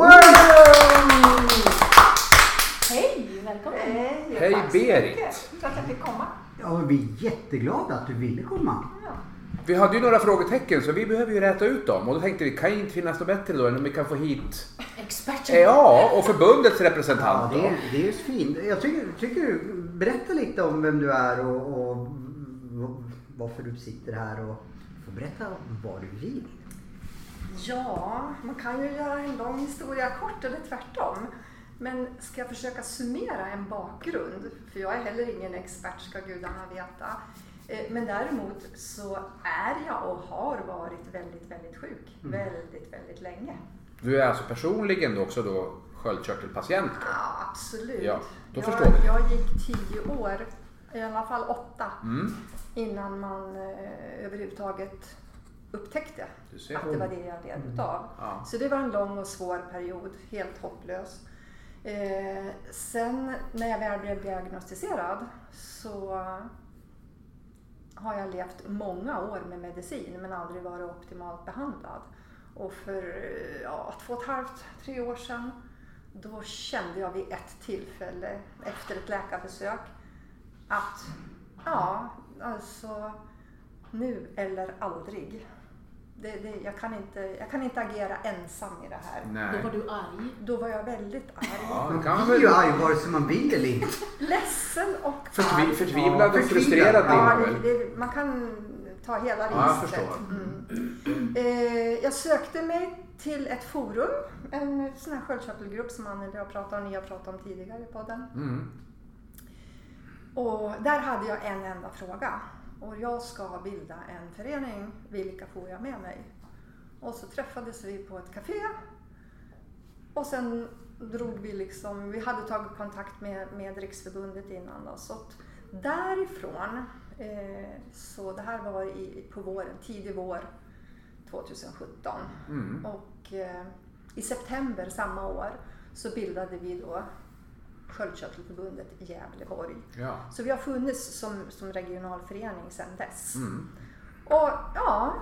C: Hej, välkommen!
D: Hej,
A: Hej, Berit.
D: Tack att jag fick komma.
B: Ja, vi är jätteglada att du ville komma.
D: Ja.
A: Vi hade ju några frågetecken så vi behöver ju räta ut dem och då tänkte vi, kan inte finnas något bättre då än om vi kan få hit
C: Experten!
A: Ja, och förbundets
B: Ja,
A: representant
B: det,
A: då.
B: är, det är ju fint. Jag tycker, tycker du, berätta lite om vem du är och, och varför du sitter här och får berätta vad du vill.
D: ja, man kan ju göra en lång historia kort eller tvärtom. Men ska jag försöka summera en bakgrund, för jag är heller ingen expert ska gudarna veta. Eh, Men däremot så är jag och har varit väldigt, väldigt sjuk. Väldigt, väldigt länge.
A: Du är alltså personligen då också då sköldkörtelpatient då?
D: Ja, absolut.
A: Ja, då
D: jag,
A: förstår vi.
D: jag gick tio år, i alla fall åtta,
A: Mm.
D: innan man eh, överhuvudtaget upptäckte att det var det jag led utav.
A: Ja.
D: Så det var en lång och svår period, helt hopplös. Eh, sen när jag väl blev diagnostiserad så har jag levt många år med medicin men aldrig varit optimalt behandlad. Och för ja, två och ett halvt, tre år sedan då kände jag vid ett tillfälle efter ett läkarbesök att ja, alltså nu eller aldrig. Det, det, jag, kan inte, jag kan inte agera ensam i det här.
C: Då
A: Nej.
C: var du arg.
D: Då var jag väldigt arg.
A: Ja, det
B: Man blir ju arg vare sig man vill eller inte.
D: Ledsen och
A: Förtvi,
D: arg.
A: förtvivlad
B: Ja,
A: och frustrerad
D: Ja,
A: man
D: det, kan ta hela
A: Ja, jag
D: registret.
A: förstår.
D: Mm. Eh, jag sökte mig till ett forum, en sån här sköldkörtelgrupp som Anneli har pratat om, ni har pratat om tidigare i podden.
A: Mm.
D: Och där hade jag en enda fråga. Och jag ska bilda en förening, vilka får jag med mig? Och så träffades vi på ett café. Och sen drog vi liksom, vi hade tagit kontakt med, med Riksförbundet innan då. Så att därifrån, eh, så det här var i, på våren, tidig vår 2017.
A: Mm.
D: Och eh, i september samma år så bildade vi då Sköldkörtelförbundet i Gävleborg.
A: Ja.
D: Så vi har funnits som, som regional förening sedan dess.
A: Mm.
D: Och ja,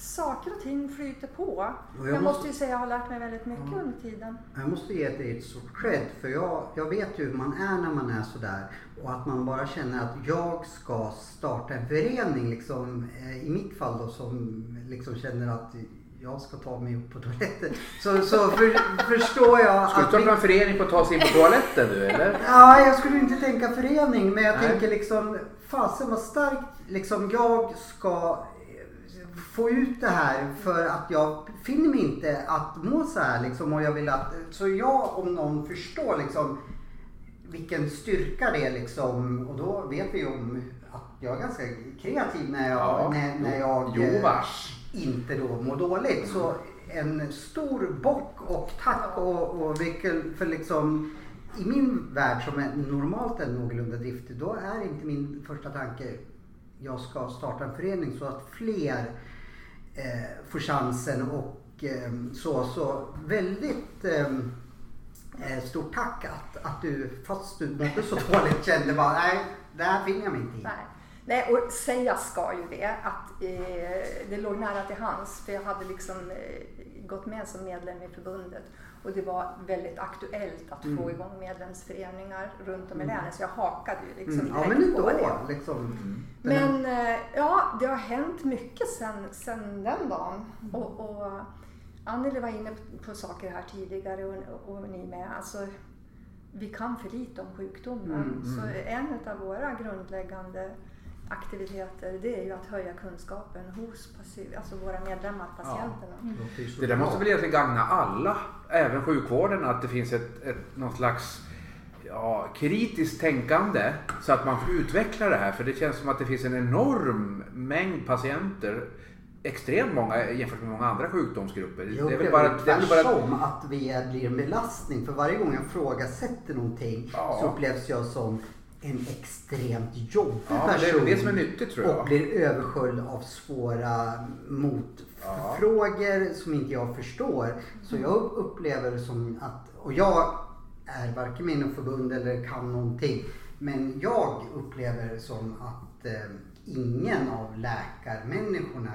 D: saker och ting flyter på. Jag
B: jag
D: måste
B: måste-
D: ju säga att jag har lärt mig väldigt mycket under tiden.
B: Jag måste ge dig ett stort cred för jag, jag vet ju hur man är när man är sådär och att man bara känner att jag ska starta en förening liksom eh, i mitt fall då som liksom känner att jag ska ta mig upp på toaletten. Så, så för, förstår jag
A: Ska du starta en förening på att ta sig in på toaletten du eller?
B: Ja, jag skulle inte tänka förening men jag
A: Nej.
B: tänker liksom fasen vad starkt liksom jag ska eh, få ut det här för att jag finner mig inte att må så här liksom och jag vill att så jag om någon förstår liksom vilken styrka det är liksom och då vet vi om att jag är ganska kreativ när jag,
A: Ja,
B: när, när jag
A: jo,
B: eh,
A: vars
B: inte då mår dåligt. Så en stor bock och tack och, och vilken för liksom i min värld som är normalt är någorlunda driftig då är inte min första tanke jag ska starta en förening så att fler eh, får chansen och eh, så. Så väldigt ehm, eh, stort tack att, att du fast du mådde så dåligt kände bara nej det här finner jag mig inte i.
D: Nej. Och säga ska ju det att eh, det låg nära till hands för jag hade liksom eh, gått med som medlem i förbundet och det var väldigt aktuellt att få
B: Mm.
D: igång medlemsföreningar runt om i länet så jag hakade ju liksom
B: Mm. Ja men ändå
D: det.
B: liksom. Här-
D: Men eh, ja, det har hänt mycket sen, sen den dagen.
B: Mm.
D: Och, och Anneli var inne på saker här tidigare och, och ni med. Alltså, vi kan för lite om sjukdomen.
B: Mm,
D: Så en av våra grundläggande aktiviteter det är ju att höja kunskapen hos alltså våra medlemmar, patienterna.
B: ju så
A: Det där måste väl egentligen gagna alla, även sjukvården, att det finns ett, ett, någon slags ja, kritiskt tänkande så att man får utveckla det här. För det känns som att det finns en enorm mängd patienter. Extremt många jämfört med många andra sjukdomsgrupper.
B: Jag
A: Det är väl bara, det är väl bara
B: att vi är, blir en belastning. För varje gång jag frågasätter någonting
A: Ja.
B: så upplevs jag som en extremt jobbig
A: Ja, men det är
B: person.
A: det som är nyttigt, tror jag.
B: Och blir översköljd av svåra motfrågor som inte jag förstår. Så jag upplever det som att, och jag är varken med i något förbund eller kan någonting. Men jag upplever det som att eh, ingen av läkarmänniskorna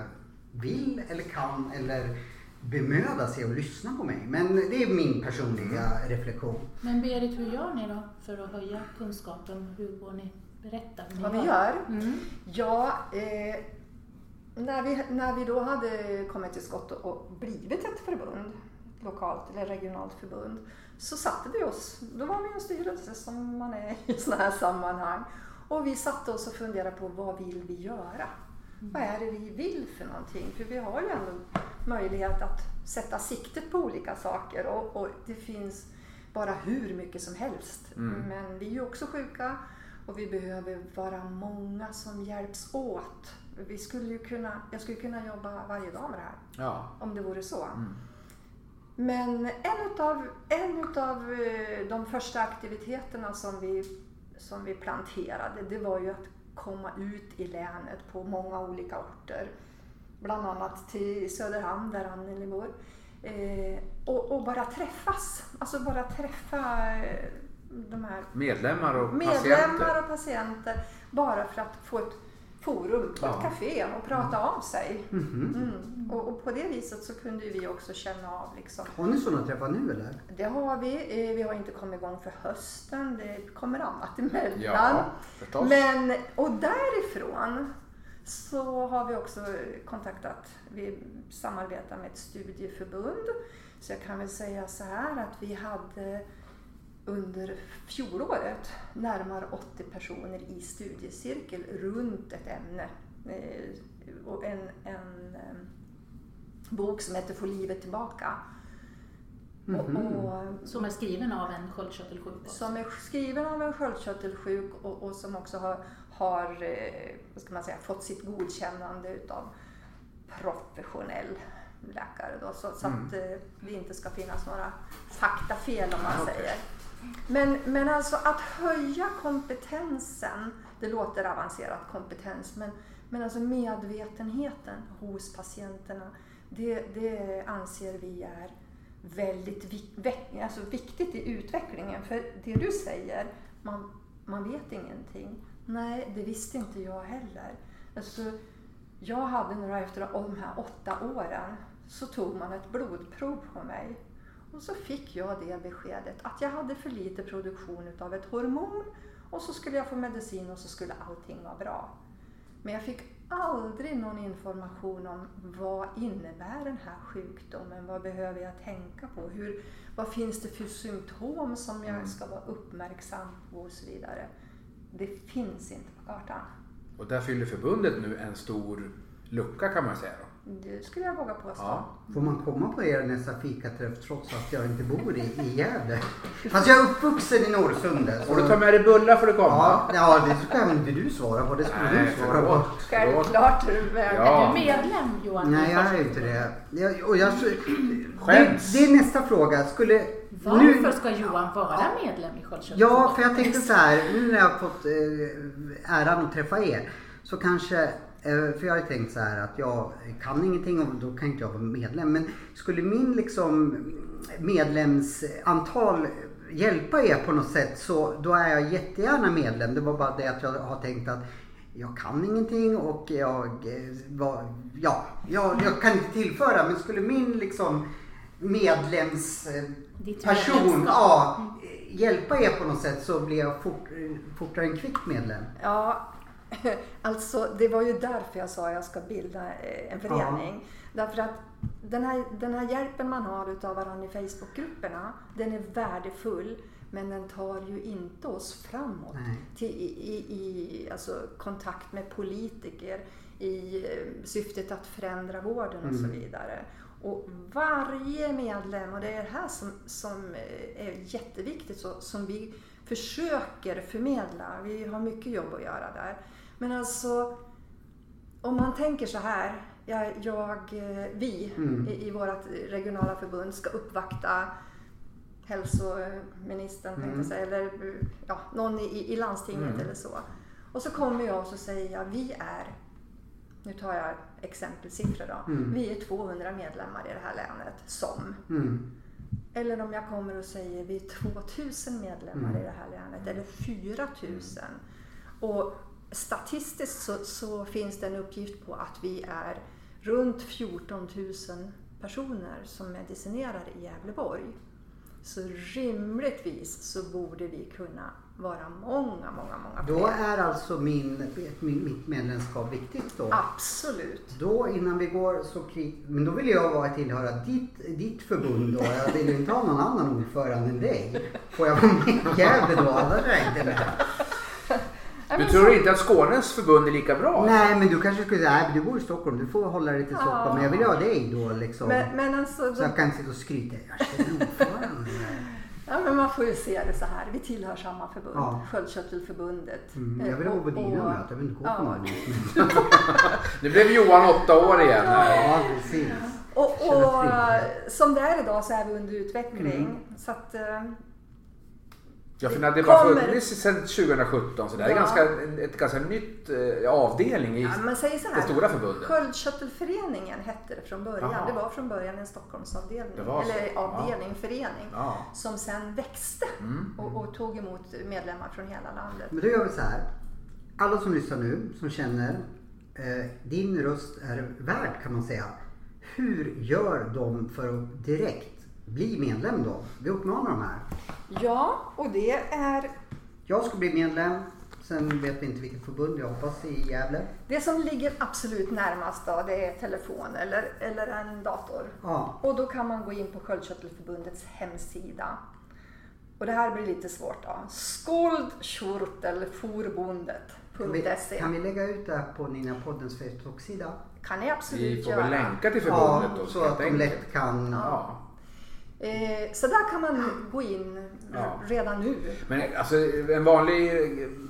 B: vill eller kan eller bemöda sig att lyssna på mig. Men det är min personliga
A: Mm.
B: reflektion.
C: Men Berit, hur gör ni då för att höja kunskapen? Hur går ni? Berätta. hur ni
D: Vad vi gör?
C: Mm.
D: Ja, eh, när, vi, när vi då hade kommit till skott och, och blivit ett förbund, ett lokalt eller regionalt förbund, så satte vi oss, då var vi en styrelse som man är i sådana här sammanhang, och vi satte oss och funderade på vad vill vi göra? Vad är det vi vill för någonting? För vi har ju ändå möjlighet att sätta siktet på olika saker och, och det finns bara hur mycket som helst.
A: Mm.
D: Men vi är ju också sjuka och vi behöver vara många som hjälps åt. Vi skulle ju kunna, jag skulle kunna jobba varje dag med det här
A: Ja.
D: om det vore så.
A: Mm.
D: Men en utav, en utav eh, de första aktiviteterna som vi, som vi planterade det var ju att komma ut i länet på många olika orter. Bland annat till Söderhamn där Anneli bor. Eh, och, och bara träffas. Alltså bara träffa eh, de här
A: Medlemmar och
D: medlemmar
A: patienter.
D: och patienter. Bara för att få ett forum på
A: Ja.
D: ett café och prata om sig.
B: Mhm.
D: Mm. Och, och på det viset så kunde vi också känna av liksom.
B: Har ni sådana träffar nu eller?
D: Det har vi. Eh, Vi har inte kommit igång för hösten. Det kommer annat emellan.
A: Ja, förstås.
D: Men, och därifrån så har vi också kontaktat, vi samarbetar med ett studieförbund. Så jag kan väl säga så här att vi hade under fjolåret närmare 80 personer i studiecirkel runt ett ämne. Eh, Och en, en eh, bok som heter Få livet tillbaka. Och, och,
C: Som är skriven av en sköldkörtelsjuk. också.
D: som är skriven av en sköldkörtelsjuk och, och som också har, har eh, vad ska man säga, fått sitt godkännande utav professionell läkare. Då, så, så att eh, det inte ska finnas några faktafel om man
A: Ja, okej.
D: säger. Men, men alltså att höja kompetensen, det låter avancerat kompetens, men, men alltså medvetenheten hos patienterna, det, det anser vi är väldigt vik- alltså viktigt i utvecklingen. För det du säger, man, man vet ingenting. Nej, det visste inte jag heller. Alltså, jag hade några efter de här åtta åren så tog man ett blodprov på mig. Och så fick jag det beskedet att jag hade för lite produktion utav ett hormon och så skulle jag få medicin och så skulle allting vara bra. Men jag fick aldrig någon information om vad innebär den här sjukdomen? Vad behöver jag tänka på? Hur, vad finns det för symptom som jag ska vara uppmärksam på och så vidare. Det finns inte på kartan.
A: Och där fyller förbundet nu en stor lucka kan man säga. Då.
D: Det skulle jag våga påstå.
A: Ja.
B: Får man komma på er nästa fikaträff trots att jag inte bor i, i Gävle? Fast jag är uppvuxen i Norrsundet. så-
A: Och du tar med dig bullar får du komma.
B: Ja, ja, det kan inte du svara på. Det skulle
A: Nej,
B: du svara på.
D: Självklart är du välkommen.
A: Ja.
C: Är du medlem Johan?
B: Nej, jag är inte det. Jag, och jag, det, det är nästa fråga. Skulle...
C: Varför ska Johan vara medlem i Sköldkörtelförbundet?
B: Ja, för jag tänkte så här. Nu när jag har fått eh, äran att träffa er. Så kanske, för jag har ju tänkt så här att jag kan ingenting och då kan inte jag vara medlem. Men skulle min liksom medlemsantal hjälpa er på något sätt så då är jag jättegärna medlem. Det var bara det att jag har tänkt att jag kan ingenting och jag, eh, var, ja, jag, jag kan inte tillföra. Men skulle min liksom medlems... eh,
C: Ditt
B: person
C: medlemskap.
B: ja, hjälpa er på något sätt så blir jag fort, fortare än kvickt medlem.
D: Ja, alltså det var ju därför jag sa att jag ska bilda eh, en förening. Därför att den här, den här hjälpen man har utav varandra i Facebookgrupperna, den är värdefull. Men den tar ju inte oss framåt
B: Nej.
D: till, i, i, alltså, kontakt med politiker i eh, syftet att förändra vården och så
B: Mm.
D: vidare. Och varje medlem, och det är det här som, som eh, är jätteviktigt, så, som vi försöker förmedla. Vi har mycket jobb att göra där. Men alltså, om man tänker så här. Jag, jag eh, vi
B: Mm.
D: i, i vårt regionala förbund ska uppvakta hälsoministern, tänkte jag säga, eller ja, någon i, i landstinget eller så. Och så kommer jag och så säger jag, vi är, nu tar jag exempelsiffror då, vi är 200 medlemmar i det här länet som.
B: Mm.
D: Eller om jag kommer och säger vi är 2000 medlemmar i det här länet eller 4000. Och statistiskt så, så finns det en uppgift på att vi är runt 14 000 personer som medicinerar i Gävleborg. Så rimligtvis så borde vi kunna vara många, många, många
B: Då
D: fler.
B: är alltså min, min, mitt medlemskap viktigt då.
D: Absolut.
B: Då innan vi går så Men då vill jag vara tillhöra ditt, ditt förbund då. Jag vill ju inte ha någon annan ordförande än dig. Får jag vara med i Gävle då? Annars är jag inte med.
A: Du tror inte att Skånes förbund är lika bra?
B: Nej men du kanske skulle säga, nej men du bor i Stockholm, du får hålla dig till Stockholm. Men jag vill ha dig då liksom.
D: Men, men alltså,
B: Så jag kan inte sitta och skryta. Jag känner ordförande.
D: Ja, men man får ju se det så här. Vi tillhör samma förbund,
B: Ja.
D: Sköldkörtelförbundet.
B: Mm, jag vill gå på
D: Och-
B: dina möten, jag vill inte gå på
D: ja.
B: någon.
A: Nu blev Johan åtta år igen.
B: Ja precis.
D: Och, och eh, som det är idag så är vi under utveckling.
B: Mm.
D: Så att, eh,
A: Ja, för när det bara
D: Kommer.
A: funnits sedan 2017 så det här är
D: Ja.
A: ganska, ett ganska nytt eh, avdelning i
D: ja, man säger så här.
A: det stora förbundet.
D: Sköldkörtelföreningen hette det från början.
A: Jaha.
D: Det var från början en Stockholmsavdelning.
A: Det.
D: Eller avdelning, förening.
A: Ja.
D: Som sen växte
A: Mm.
D: och, och tog emot medlemmar från hela landet.
B: Men då gör vi så här. Alla som lyssnar nu, som känner eh, din röst är värd kan man säga. Hur gör de för att direkt bli medlem då? Vi uppmanar de här.
D: Ja, och det är
B: Jag ska bli medlem. Sen vet vi inte vilket förbund jag hoppas i Gävle.
D: det som ligger absolut närmast då, det är telefon eller, eller en dator.
B: Ja.
D: Och då kan man gå in på Sköldkörtelförbundets hemsida. Och det här blir lite svårt då.
B: Kan vi,
D: Skoldkörtelforbundet.se
B: kan vi lägga ut det här på Nina Poddens Facebook-sida?
D: kan ni
A: Vi
D: absolut
A: får
D: göra.
A: väl länka till förbundet
B: Ja,
A: då.
B: så att de lätt kan...
A: Ja.
D: Eh, så där kan man gå in
A: Ja.
D: redan nu.
A: Men alltså en vanlig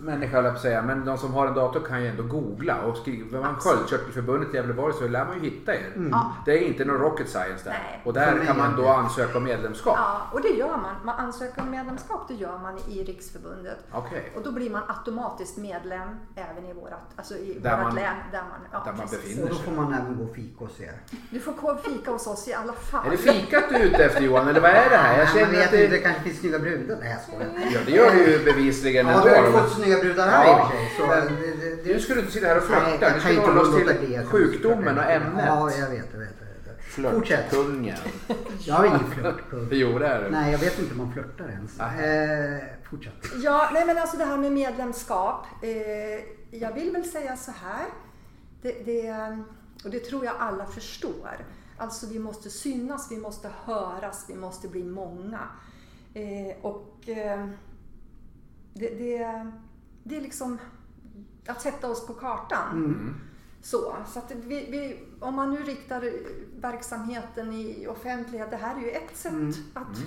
A: människa höll jag på säga, men de som har en dator kan ju ändå googla och skriver man. Sköldkörtelförbundet i Gävleborg så lär man ju hitta er.
D: Ja.
A: Det är inte någon rocket science där.
D: Nej.
A: Och där kan man då ansöka om medlemskap.
D: Ja, och det gör man. Man ansöker om medlemskap, det gör man i Riksförbundet.
A: Okej.
D: Och då blir man automatiskt medlem även i vårat, alltså i
A: Där man-
D: län. Där man, ja,
A: där man befinner
B: Och då
A: sig.
B: får man även gå och fika hos er.
D: Du får komma och fika hos oss i alla fall.
A: Är det fikat du är ute efter Johan eller vad är det här? Jag känner
B: men vet
A: att det...
B: det kanske finns snygga brudar. Nej jag skojar.
A: Ja det gör det ju bevisligen
B: Ja, vi har ju
A: ändå.
B: fått snygga brudar här
A: Ja.
B: i och för sig. Så det, det, det,
A: Nu ska du inte sitta här och flörta. Nu ska vi
B: inte
A: hålla oss till sjukdomen och ämnet.
B: Ja, jag vet, jag vet.
A: Flörtkungen.
B: Jag har ingen flörtpunkt.
A: Jo det är det.
B: Nej, jag vet inte om man flörtar ens. Eh, fortsätt.
D: Ja, nej men alltså det här med medlemskap. Eh, jag vill väl säga så här. Det, det, och det tror jag alla förstår. Alltså vi måste synas, vi måste höras, vi måste bli många. Eh, och eh, det, det, det är liksom att sätta oss på kartan.
A: Mm.
D: Så, så att vi, vi, om man nu riktar verksamheten i offentlighet, det här är ju ett sätt
B: Mm.
D: att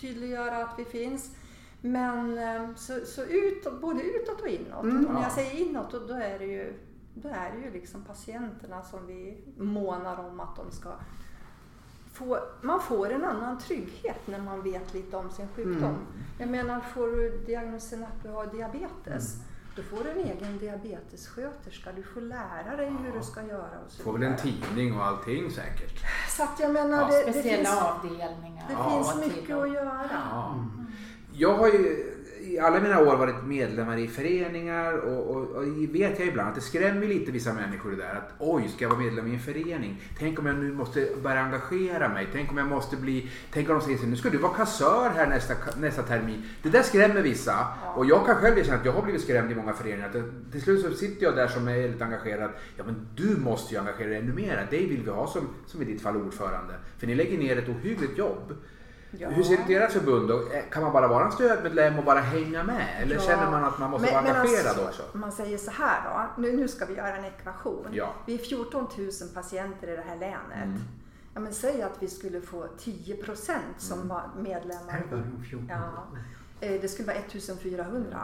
D: tydliggöra att vi finns. Men eh, så, så utåt, både utåt och inåt.
B: Mm.
D: Och när
A: Ja.
D: jag säger inåt, då, då är det ju, då är det ju liksom patienterna som vi månar om att de ska få, man får en annan trygghet när man vet lite om sin sjukdom.
B: Mm.
D: Jag menar, får du diagnosen att du har diabetes,
A: Mm.
D: då får du en egen diabetessköterska. Du får lära dig hur du ska göra och så
A: Får väl en tidning och allting säkert.
D: Så att jag menar,
A: Ja,
D: det, det
C: Speciella
D: finns,
C: avdelningar.
D: det
A: Ja.
D: finns mycket att göra.
A: Ja. Jag har ju i alla mina år varit medlemmar i föreningar och, och, och vet jag ibland att det skrämmer lite vissa människor det där att oj, ska jag vara medlem i en förening? Tänk om jag nu måste börja engagera mig? Tänk om jag måste bli... Tänk om de säger så nu ska du vara kassör här nästa, nästa termin. Det där skrämmer vissa och jag kan själv erkänna att jag har blivit skrämd i många föreningar. Att till slut så sitter jag där som är lite engagerad. Ja men du måste ju engagera dig ännu mer. Dig vill vi ha som, som i ditt fall ordförande. För ni lägger ner ett ohyggligt jobb.
D: Ja.
A: Hur ser ert förbund då? Eh, Kan man bara vara en stödmedlem och bara hänga med? Eller
D: Ja.
A: känner man att man måste
D: Men-
A: vara
D: men
A: engagerad
D: alltså,
A: också?
D: Man säger så här då, nu, nu ska vi göra en ekvation.
A: Ja.
D: Vi är 14 000 patienter i det här länet.
A: Mm.
D: Ja, men säg att vi skulle få 10 procent som var medlemmar.
B: Här var 14.
D: Ja. Eh, Det skulle vara 1400.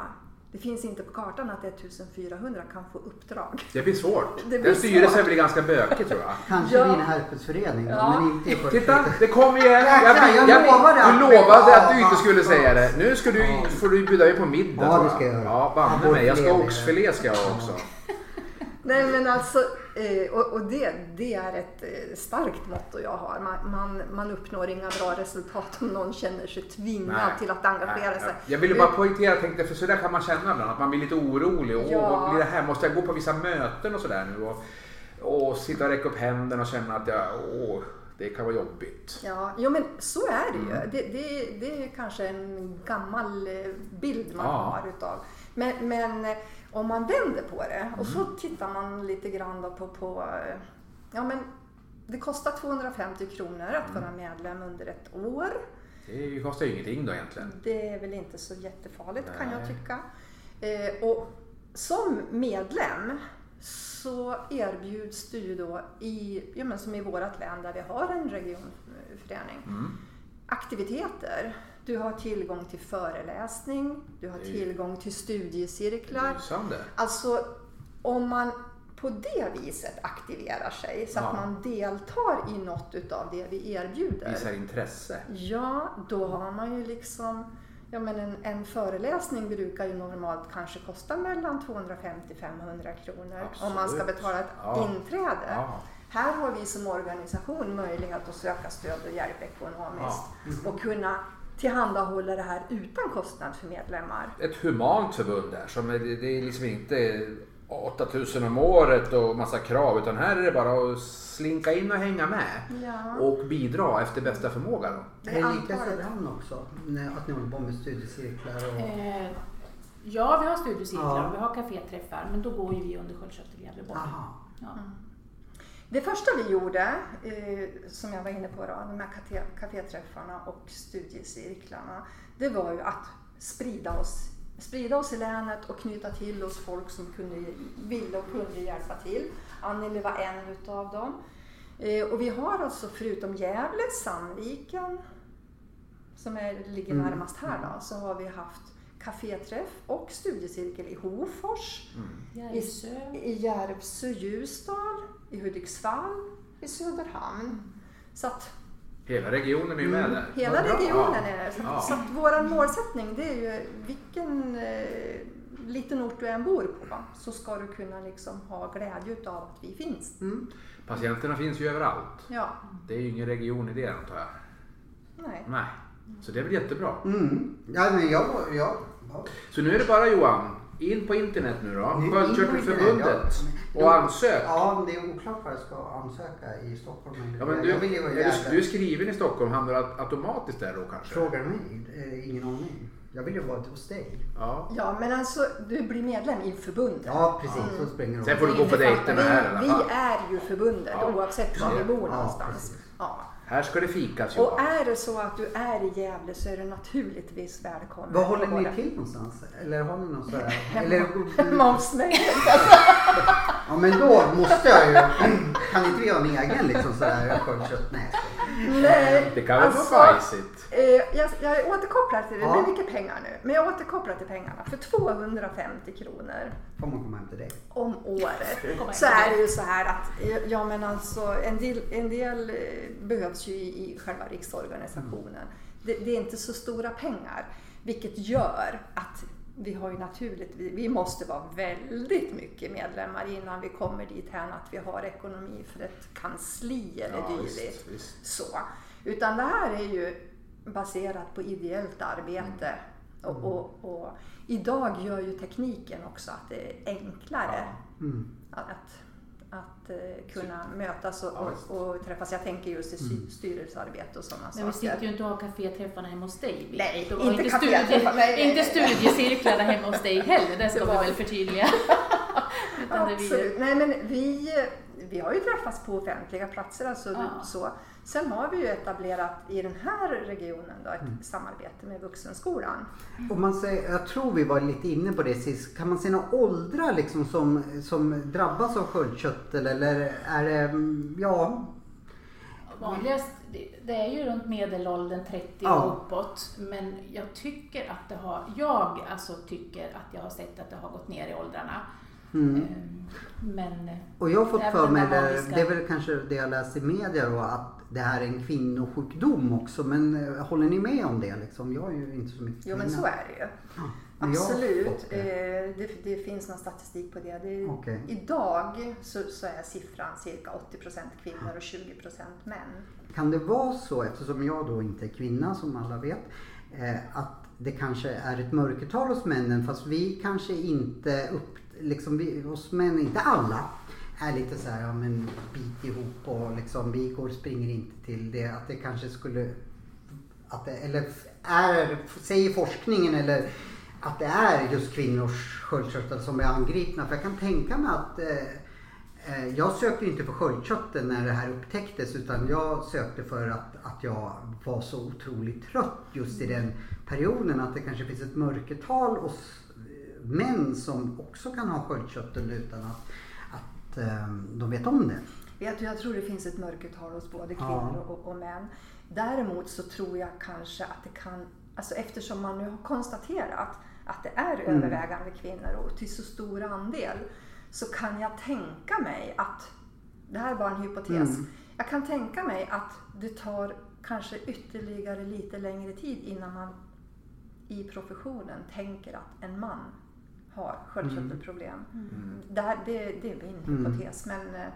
D: Det finns inte på kartan att 1400 kan få uppdrag.
A: Det blir svårt.
D: Det blir
A: Den styrelsen blir ganska bökig tror jag.
B: Kanske
D: Ja.
B: en herpesförening
D: Ja.
B: men inte i
A: Titta, det kom igen.
B: Jäklar, jag lovade
A: Du
B: att-
A: lovade att du inte skulle säga det. Nu ska du,
B: Ja.
A: får du bjuda mig på middag.
B: Ja, det ska jag göra.
A: Ja, banne
B: Ja,
A: mig. Jag ska
B: oxfilé.
A: oxfilé ska jag ha också.
D: Nej men alltså, eh, och, och det, det är ett eh, starkt motto jag har. Man, man, man uppnår inga bra resultat om någon känner sig tvingad
A: Nej.
D: till att engagera
A: Nej,
D: sig.
A: Jag ville bara poängtera, jag tänkte, för sådär kan man känna ibland. Att man blir lite orolig. Åh,
D: Ja.
A: vad blir det här? Måste jag gå på vissa möten och sådär nu? Och, och sitta och räcka upp händerna och känna att jag, åh, det kan vara jobbigt.
D: Ja, jo men så är det ju.
A: Mm.
D: Det, det, det är kanske en gammal eh, bild man
A: Ja.
D: har utav. Men, men om man vänder på det och så
A: Mm.
D: tittar man lite grann på, på eh, ja men det kostar 250 kronor att
A: Mm.
D: vara medlem under ett år.
A: Det kostar ju ingenting då egentligen.
D: Det är väl inte så jättefarligt kan jag
A: Nej.
D: tycka. Eh, och som medlem så erbjuds du ju då i, ja men som i vårat län där vi har en regionförening,
A: Mm.
D: aktiviteter. Du har tillgång till föreläsning, du har tillgång till studiecirklar.
A: Lysande.
D: Alltså om man på det viset aktiverar sig så att
A: Ja.
D: man deltar i något utav det vi erbjuder.
A: Visar intresse.
D: Ja, då har man ju liksom Ja, men en, en föreläsning brukar ju normalt kanske kosta mellan 250-500 kronor om man ska
A: Absolut.
D: betala ett
A: Ja.
D: inträde.
A: Ja.
D: Här har vi som organisation möjlighet att söka stöd och hjälp ekonomiskt
A: Ja.
D: och kunna tillhandahålla det här utan kostnad för medlemmar.
A: Ett humant förbund där. Som är, det är liksom inte 8000 om året och massa krav. Utan här är det bara att slinka in och hänga med.
D: Ja.
A: Och bidra efter bästa förmåga då.
D: Det
B: Är det lika i också? Att ni håller på med studiecirklar och...
C: Eh, ja, vi har studiecirklar
B: Ja.
C: och vi har kaféträffar, men då går ju vi under Sköldkörtel Gävleborg.
B: Aha.
C: Ja.
D: Det första vi gjorde, eh, som jag var inne på, då, de här kafé- kaféträffarna och studiecirklarna, det var ju att sprida oss, sprida oss i länet och knyta till oss folk som kunde, ville och kunde hjälpa till. Anneli var en utav dem. Eh, och vi har alltså förutom Gävle, Sandviken, som är, ligger
B: Mm.
D: närmast här då, så har vi haft kaféträff och studiecirkel i Hofors.
C: Järvsö.
D: I Järvsö, Ljusdal, i Hudiksvall, i Söderhamn. Så att
A: Hela regionen är ju med
B: Mm.
A: där.
D: hela
B: Vad
D: regionen är det. Så,
A: Ja.
D: så att vår målsättning det är ju vilken eh, liten ort du än bor på så ska du kunna liksom ha glädje utav att vi finns.
B: Mm.
A: Patienterna finns ju överallt.
D: Ja,
A: Det är ju ingen region i det antar jag.
D: nej.
A: Nej. Så det är väl jättebra.
B: Mm. Ja, men jag... jag ja.
A: Så nu är det bara Johan, in på internet nu då. Sköldkörtelförbundet.
B: ja.
A: Och ansök.
B: Ja, men det är oklart vad jag ska ansöka i Stockholm.
A: Ja, men du,
B: jag vill ju vara
A: är du, du är skriven i Stockholm, hamnar du automatiskt där då kanske?
B: Frågar du mig? Eh, ingen aning. Jag vill ju vara hos dig.
A: Ja.
D: Ja, men alltså du blir medlem i förbundet.
B: Ja, precis. Så springer.
A: Sen får du gå på
D: innefattar-
A: dejter med här
D: vi, vi är ju förbundet
A: Ja.
D: oavsett var vi bor
B: Ja,
D: någonstans.
B: precis.
D: Ja.
A: Här ska det fikas
D: Och
A: Johan.
D: är det så att du är i Gävle så är du naturligtvis välkommen.
B: Var håller ni till någonstans? Eller har ni någon sådär? Eller,
D: Hemma hos mig.
B: ja men då måste jag ju. Kan inte vi ha en egen liksom sådär sköldkött? Nej.
D: Nej,
A: Det kan väl
D: alltså,
A: vara bajsigt?
D: eh, jag, jag återkopplar till det. Det blir mycket pengar nu. Men jag återkopplar till pengarna. För 250 kronor
B: Får man komma hem till dig?
D: om året så är det ju så här att eh, ja, men alltså, en, del, en del eh, behövs ju i, i själva riksorganisationen. Det, det är inte så stora pengar. Vilket gör att vi har ju naturligt, vi, vi måste vara väldigt mycket medlemmar innan vi kommer dit hän att vi har ekonomi för ett kansli eller
A: Ja,
D: dylikt. Så. Utan det här är ju baserat på ideellt arbete.
A: Mm.
D: Och, och, och idag gör ju tekniken också att det är enklare
B: Mm.
D: att, att eh, kunna mötas och, och, och träffas. Jag tänker just i
B: Mm.
D: styrelsearbete och sådana
C: Men vi
D: saker.
C: sitter ju inte och har kaféträffarna hemma hos dig.
D: Nej, inte
C: inte,
D: kaféträffar,
C: studie,
D: nej, nej,
C: inte studiecirklarna hemma hos dig heller, det ska
D: Det
C: vi väl förtydliga. Är vi,
D: Absolut. Nej, men vi, vi har ju träffats på offentliga platser. Alltså
C: Ja.
D: så. Sen har vi ju etablerat i den här regionen då, ett
B: Mm.
D: samarbete med Vuxenskolan.
B: Om man säger, jag tror vi var lite inne på det sist. Kan man se några åldrar liksom som, som drabbas av sköldkörtel eller är det, mm, ja,
C: vanligast, det, det är ju runt medelåldern 30
B: Ja.
C: och uppåt. Men jag tycker att det har, jag alltså tycker att jag har sett att det har gått ner i åldrarna.
B: Mm.
C: Ehm, Men
B: Och jag har fått för mig, det,
C: ska-
B: det är väl kanske det jag läst i media då, att det här är en kvinnosjukdom också. Men eh, håller ni med om det? Liksom? Jag är ju inte så mycket
D: Jo men så är det ju.
B: Har
D: Absolut. Eh,
B: det.
D: det, det finns någon statistik på det. det
B: Okej.
D: Idag så, så är siffran cirka 80% kvinnor och 20% män.
B: Kan det vara så, eftersom jag då inte är kvinna som alla vet, eh, att det kanske är ett mörkertal hos männen fast vi kanske inte upp, liksom vi, hos män, inte alla, är lite så här, ja men bit ihop och liksom vi går springer inte till det. Att det kanske skulle, att det, eller är, säger forskningen eller att det är just kvinnors sköldkörtel som är angripna. För jag kan tänka mig att eh, eh Jag sökte ju inte för sköldkörteln när det här upptäcktes utan jag sökte för att, att jag var så otroligt trött just i den perioden. Att det kanske finns ett mörkertal hos män som också kan ha sköldkörtel utan att, att eh, de vet om det.
D: Jag, jag tror det finns ett mörkertal hos både
B: Ja.
D: kvinnor och, och män. Däremot så tror jag kanske att det kan, alltså eftersom man nu har konstaterat att det är
B: Mm.
D: övervägande kvinnor och till så stor andel så kan jag tänka mig att, det här var en hypotes,
B: Mm.
D: jag kan tänka mig att det tar kanske ytterligare lite längre tid innan man i professionen tänker att en man har sköldkörtelproblem. Det, här, det, det är min
B: Mm.
D: hypotes. Men eh,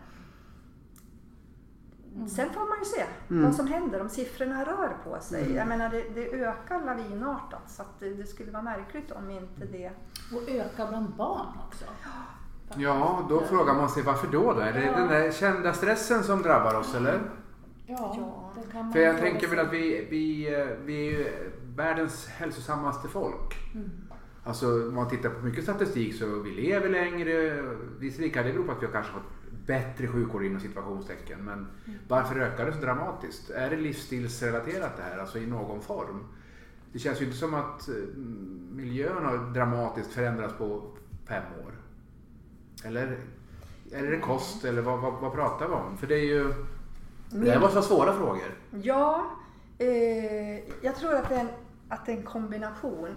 D: sen får man ju se
B: Mm.
D: vad som händer om siffrorna rör på sig. Jag menar det, det ökar lavinartat så att det, det skulle vara märkligt om inte det...
C: och öka bland barn också.
A: Ja, då frågar man sig varför då? då? Är det
C: Ja.
A: den där kända stressen som drabbar oss eller?
C: Ja,
D: Ja.
C: det kan man
A: För jag tänker väl att vi, vi, eh, vi är ju världens hälsosammaste folk. Alltså om man tittar på mycket statistik så vi lever längre. Visserligen kan det bero på att vi har kanske fått bättre sjukvård inom situationstecken. Men varför ökar det så dramatiskt? Är det livsstilsrelaterat det här? Alltså i någon form? Det känns ju inte som att eh, miljön har dramatiskt förändrats på fem år. Eller är det kost eller vad, vad, vad pratar vi om? För det är ju... Det här var så svåra frågor.
D: Ja, eh, jag tror att det, är en, att det är en kombination.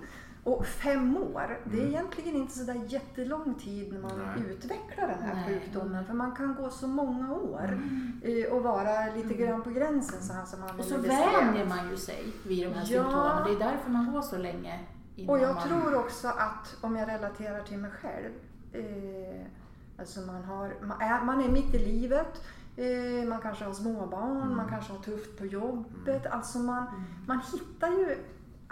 D: Och fem år, det är egentligen inte så där jättelång tid när man
A: Nej.
D: utvecklar den här
C: Nej.
D: sjukdomen. För man kan gå så många år eh, och vara lite grann på gränsen så här som man
C: Och så vänjer man ju sig vid de här
D: Ja.
C: symptomen. Det är därför man går så länge innan
D: Och jag
C: man...
D: tror också att om jag relaterar till mig själv. Eh, alltså man, har, man, är, man är mitt i livet. Eh, man kanske har småbarn, man kanske har tufft på jobbet. Alltså man, man hittar ju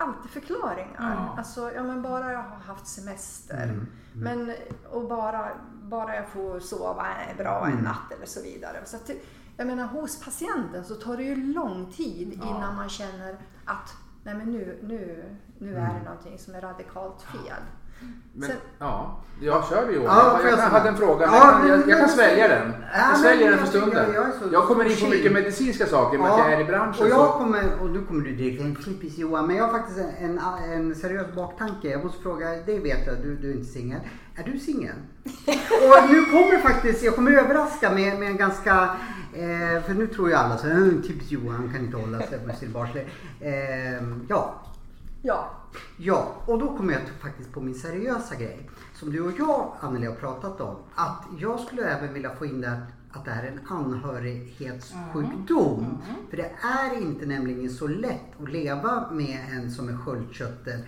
D: alltid förklaringar.
A: Ja.
D: Alltså, ja men bara jag har haft semester.
B: Mm.
D: Men, och bara, bara jag får sova bra en natt eller så vidare. Så att, jag menar hos patienten så tar det ju lång tid
A: Ja.
D: innan man känner att nej men nu, nu, nu är det någonting som är radikalt fel.
A: Men,
D: Sen-
A: ja, jag kör det Johan.
B: Ja,
A: jag, jag,
B: jag
A: hade en fråga, men
B: Ja,
A: jag, kan, jag,
B: men-
A: jag kan
B: men-
A: svälja den.
B: Ja,
A: Jag
B: men
A: sväljer den för stunden.
B: jag
A: Jag kommer in på mycket medicinska saker med att jag är i branschen.
B: och jag
A: så.
B: kommer, och nu kommer du direkt en flippis Johan, men jag har faktiskt en, en seriös baktanke. Jag måste fråga, det vet jag, du, du är inte singel. Är du singel? och nu kommer faktiskt, jag kommer överraska med, med en ganska, eh, för nu tror ju alla så här, "Mm, typiskt Johan kan inte hålla sig med sin. Eh, ja,
D: Ja,
B: Ja, och då kommer jag faktiskt på min seriösa grej. Som du och jag, Anneli, har pratat om. Att jag skulle även vilja få in det att, det här är en anhörighetssjukdom. För det är inte nämligen så lätt att leva med en som är sköldkörtel.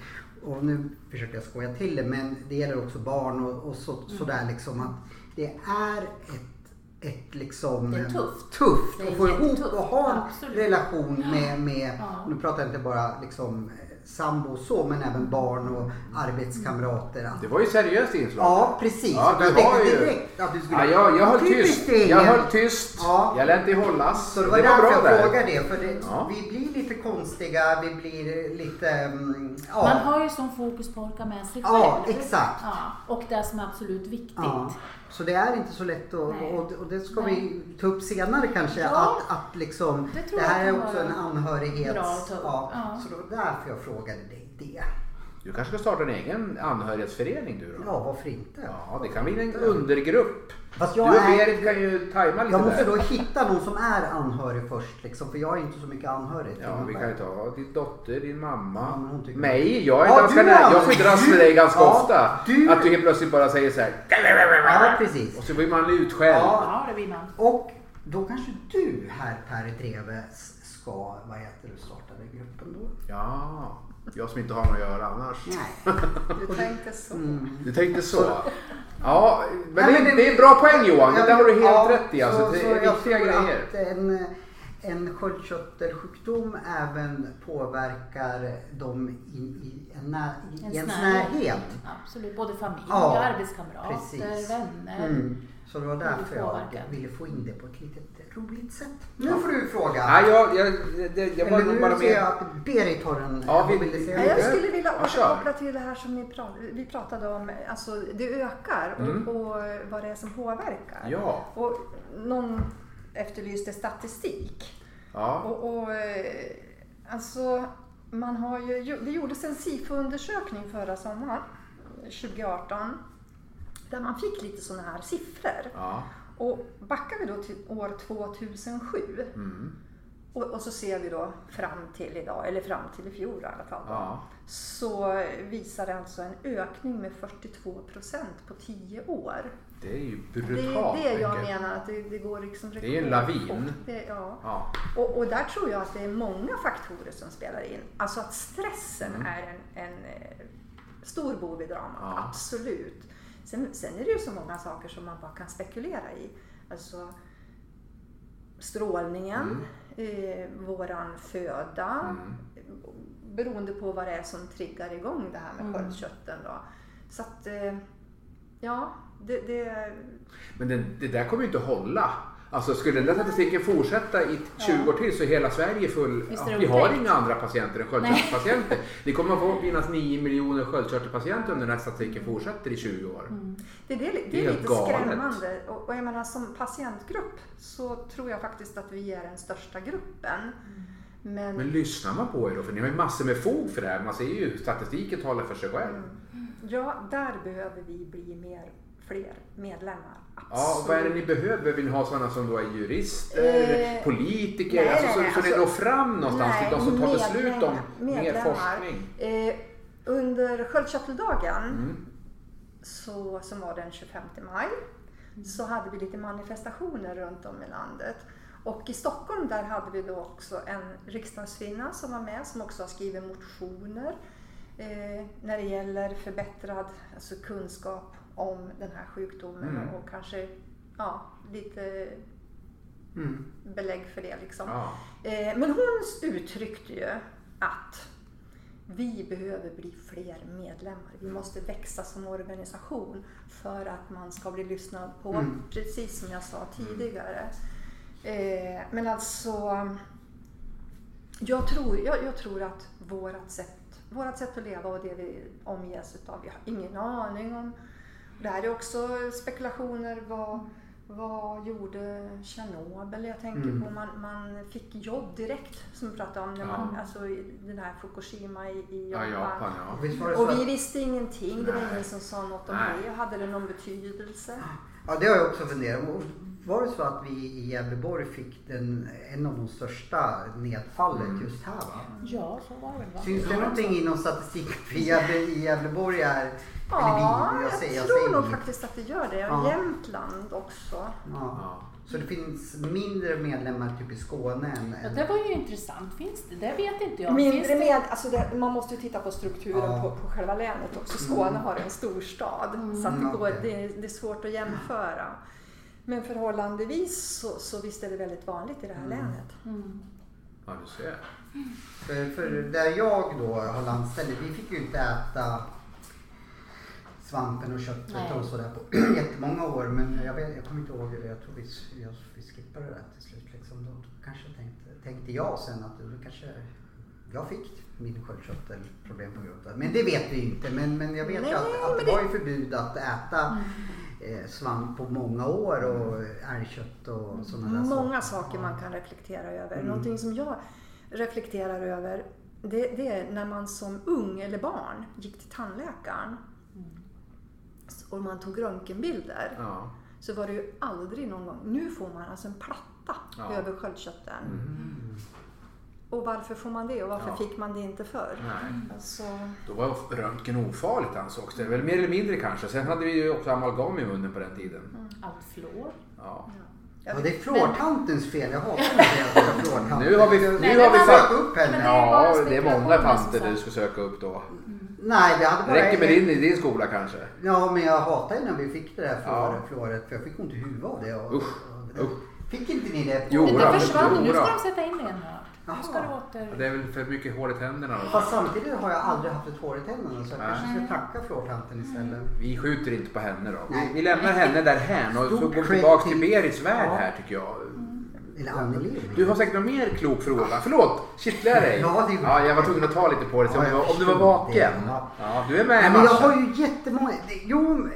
B: Och nu försöker jag skoja till det, men det gäller också barn och, och så, sådär liksom. Att det är ett, ett liksom...
C: Det är tufft.
B: Tufft att få ihop och ha en relation med, med
C: Ja.
B: nu pratar jag inte bara liksom sambo och så, men även barn och arbetskamrater. Att-
A: Det var ju seriöst inslag.
B: Ja, precis.
A: Ja,
B: jag
A: det var
B: tänkte
A: ju...
B: direkt att du skulle...
A: Ja, jag, jag höll tyst.
B: ingen.
A: Jag höll tyst.
B: Ja.
A: Jag lät det hållas.
B: Så det var därför
A: bra
B: jag
A: där.
B: frågade det. För det,
A: Ja.
B: vi blir lite konstiga, vi blir lite... mm, Ja.
C: Man har ju som fokus på att orka med sig själv.
B: Ja, exakt.
C: Ja, och det som är absolut viktigt.
B: Så det är inte så lätt
C: Nej.
B: och, och det ska
C: Nej.
B: vi ta upp senare kanske.
C: Ja.
B: Att, att liksom,
C: Det
B: det, här är också en
C: upp.
B: Ja,
C: Ja.
B: Så det var därför jag frågade dig det.
A: Du kanske ska starta en egen anhörighetsförening du då?
B: Ja, varför inte?
A: Ja, det kan bli en undergrupp
B: Fast
A: Du
B: jag
A: och
B: är...
A: Berit kan ju tajma lite
B: Jag måste
A: där.
B: då hitta någon som är anhörig först liksom, för jag har inte så mycket anhörig.
A: Ja, vi kan ju ta din dotter, din
B: Ja,
A: mamma,
B: tycker-
A: mig. Jag är
B: Ja,
A: ganska
B: du
A: nära.
B: är
A: Jag får dras med
B: du-
A: dig ganska
B: ja,
A: ofta.
B: du-
A: Att du helt plötsligt bara säger så här.
B: Ja, precis.
A: Och så blir man utskälld.
B: Ja.
C: Ja, det vill man.
B: Och då kanske du här Per Dreve ska, vad heter det, starta den gruppen då?
A: Ja, jag som inte har något att göra annars.
B: Nej.
D: Du tänkte så.
B: Mm.
A: Du tänkte så? Ja, men
B: Nej,
A: det,
B: men det-
A: det är en bra poäng Johan. Det där har du helt
B: Ja,
A: rätt i. Alltså,
B: så-
A: det är viktiga grejer.
B: En, en sköldkörtelsjukdom även påverkar dem i, i, en, när, i
C: En
B: ens
C: närhet.
B: närhet.
C: Absolut, både familj,
B: Ja,
C: arbetskamrater,
B: precis.
C: vänner.
B: Mm. Så det var därför jag ville få in det på ett litet roligt sätt. Nu får du fråga.
A: Ja, jag, jag, det, jag var
B: Eller nu
A: bara
B: ser jag att Berit har en...
A: Ja, vi-
B: säga?
D: Nej, jag
A: Ja,
D: skulle vilja återkoppla till det här som ni pratade, vi pratade om. Alltså, det ökar och,
A: Mm.
D: och vad det är som påverkar.
A: Ja.
D: Och någon efterlyste statistik.
A: Ja.
D: Och, och, eh, alltså, man har ju, det gjordes en SIFO-undersökning förra sommaren, 2018, där man fick lite sådana här siffror.
A: Ja.
D: Och backar vi då till år 2007
A: Mm.
D: och, och så ser vi då fram till idag, eller fram till i fjol i alla fall. då,
A: Ja.
D: Så visar det alltså en ökning med 42 procent på 10 år.
A: Det är ju
D: Det
A: brutalt
D: är det jag
A: mycket.
D: menar, att det, det går liksom
A: Det är en lavin.
D: Det, ja.
A: Ja.
D: Och, och där tror jag att det är många faktorer som spelar in. Alltså att stressen
A: Mm.
D: är en, en eh, stor bov i dramat,
A: Ja.
D: absolut. Sen, sen är det ju så många saker som man bara kan spekulera i. Alltså strålningen, eh, våran föda,
A: Mm.
D: beroende på vad det är som triggar igång det här med
C: Mm.
D: sköldkörteln. Då. Så att, eh, ja, det, det,
A: Men det, det där kommer ju inte att hålla. Alltså skulle den där statistiken fortsätta i 20 år till så är hela Sverige full. Ja, vi har inga andra patienter än sköldkörtelpatienter. Det kommer att finnas 9 miljoner sköldkörtelpatienter om den här statistiken fortsätter i 20 år.
D: Det, det, det,
A: Det är
D: är lite
A: galet.
D: skrämmande. Och, och jag menar, som patientgrupp så tror jag faktiskt att vi är den största gruppen. Men,
A: Men lyssnar man på er då? För ni har ju massor med fog för det här. Man ser ju statistiken talar för sig själv.
D: ja, där behöver vi bli mer, fler medlemmar.
A: Ja, och vad är det ni behöver? Vill ni ha sådana som då är jurister,
D: Eh,
A: politiker?
D: nej,
A: alltså, så,
D: nej,
A: så
D: alltså-
A: når fram någonstans till de som tar beslut om mer forskning?
D: Eh, under sköldkörteldagen,
A: Mm.
D: så, som var den 25 maj, så hade vi lite manifestationer runt om i landet. Och i Stockholm där hade vi då också en riksdagskvinna som var med som också har skrivit motioner eh, när det gäller förbättrad alltså kunskap om den här sjukdomen
A: Mm.
D: och kanske ja, lite
B: Mm.
D: belägg för det. Liksom.
A: Ja.
D: Eh, men hon uttryckte ju att vi behöver bli fler medlemmar. Vi måste växa som organisation för att man ska bli lyssnad på,
B: Mm.
D: precis som jag sa tidigare. Eh, men alltså, jag tror, jag, jag tror att vårt sätt, vårat sätt att leva och det vi omges utav, vi har ingen aning om. Det här är också spekulationer. Vad, vad gjorde Tjernobyl? Jag tänker
B: Mm.
D: på man, man fick jobb direkt som vi pratade om, när man,
A: Ja.
D: alltså i den här Fukushima i, i
A: Ja,
D: Japan.
A: Japan ja.
B: Det så
D: Och vi visste ingenting, det var
A: Nej.
D: ingen som sa något om
A: Nej.
D: det. Hade det någon betydelse?
B: ja, det har jag också funderat på. Var det så att vi i Gävleborg fick den, en av de största nedfallet
A: Mm.
B: just här va?
C: Ja, så var det va?
B: Syns det någonting inom statistiken för Gävle, i Gävleborg är,
D: Ja,
B: eller vi,
D: jag,
B: jag jag
D: tror
B: säger
D: nog faktiskt att det gör det.
B: Ja.
D: Jämtland också.
B: Ja. Så det finns mindre medlemmar typ i Skåne än...
C: Ja, det var ju intressant. Finns det? Det vet inte jag.
D: Mindre
C: det?
D: med, alltså det, man måste ju titta på strukturen
B: Ja.
D: på, på själva länet också. Skåne har en storstad så att det,
B: Mm,
D: går, det, är- det är svårt att jämföra. Men förhållandevis så, så visst är det väldigt vanligt i det här länet.
C: Mm.
A: ja, du ser.
B: För, för där jag då har landställe, vi fick ju inte äta svampen och köttet
C: Nej.
B: och sådär på jättemånga år. Men jag, vet, jag kommer inte ihåg, jag tror vi, jag, vi skippade det till slut. Liksom. Då, kanske tänkte, tänkte jag sen att då kanske jag fick min sköldkörtelproblem på grund av det. Men det vet vi inte. Men, men jag vet ju
D: Nej,
B: att, att det var ju förbud att äta
C: Mm.
B: eh, svamp på många år och älgkött och sådana där
D: Många saker man kan reflektera över.
B: Mm.
D: Någonting som jag reflekterar över det, det är när man som ung eller barn gick till tandläkaren och man tog röntgenbilder.
A: Ja.
D: så var det ju aldrig någon gång. Nu får man alltså en platta
A: Ja.
D: över sköldkörteln.
A: Mm.
D: Och varför får man det och varför
A: Ja.
D: fick man det inte förr?
A: Nej.
D: Alltså,
A: Då var röntgen ofarligt ansågs det. Väl mer eller mindre kanske. Sen hade vi ju också amalgam i munnen på den tiden.
C: Allt fluor.
A: Ja.
B: Ja, det är fluortantens fel. Jag hatar när det.
A: Nu har vi- nu
B: jag
A: har vi
B: sökt upp henne.
C: Det
A: Ja, det är många tanter du ska söka upp då.
B: Nej, vi hade
A: Det
B: bara
A: räcker med din i din skola kanske.
B: Ja, men jag hatar ju när vi fick det där
A: Ja.
B: fluoret, fluoret för jag fick ont i huvudet av det. Och,
A: Usch,
B: och,
A: usch.
B: Fick inte ni det?
A: Jo,
C: Det försvann. Nu ska de sätta in det igen. Här. Nu ska
B: Jaha.
C: det åter...
A: Det är väl för mycket hår i tänderna då.
B: Fast samtidigt har jag aldrig haft ett hår i tänderna så jag
A: Nej.
B: kanske ska tacka fluortanten istället.
A: Vi skjuter inte på henne då. Vi,
B: Nej.
A: vi lämnar henne därhän och så går vi tillbaka till Berits värld
B: Ja.
A: här tycker jag.
B: Eller Anneli.
A: Du har säkert någon mer klok fråga. Förlåt, kittlar jag dig?
B: Ja, det-
A: ja, jag var tvungen att ta lite på det så
B: Ja,
A: om, du var- om du var vaken.
B: Ja.
A: Ja, du är med i
B: Nej, men jag har ju jättemånga. Jo,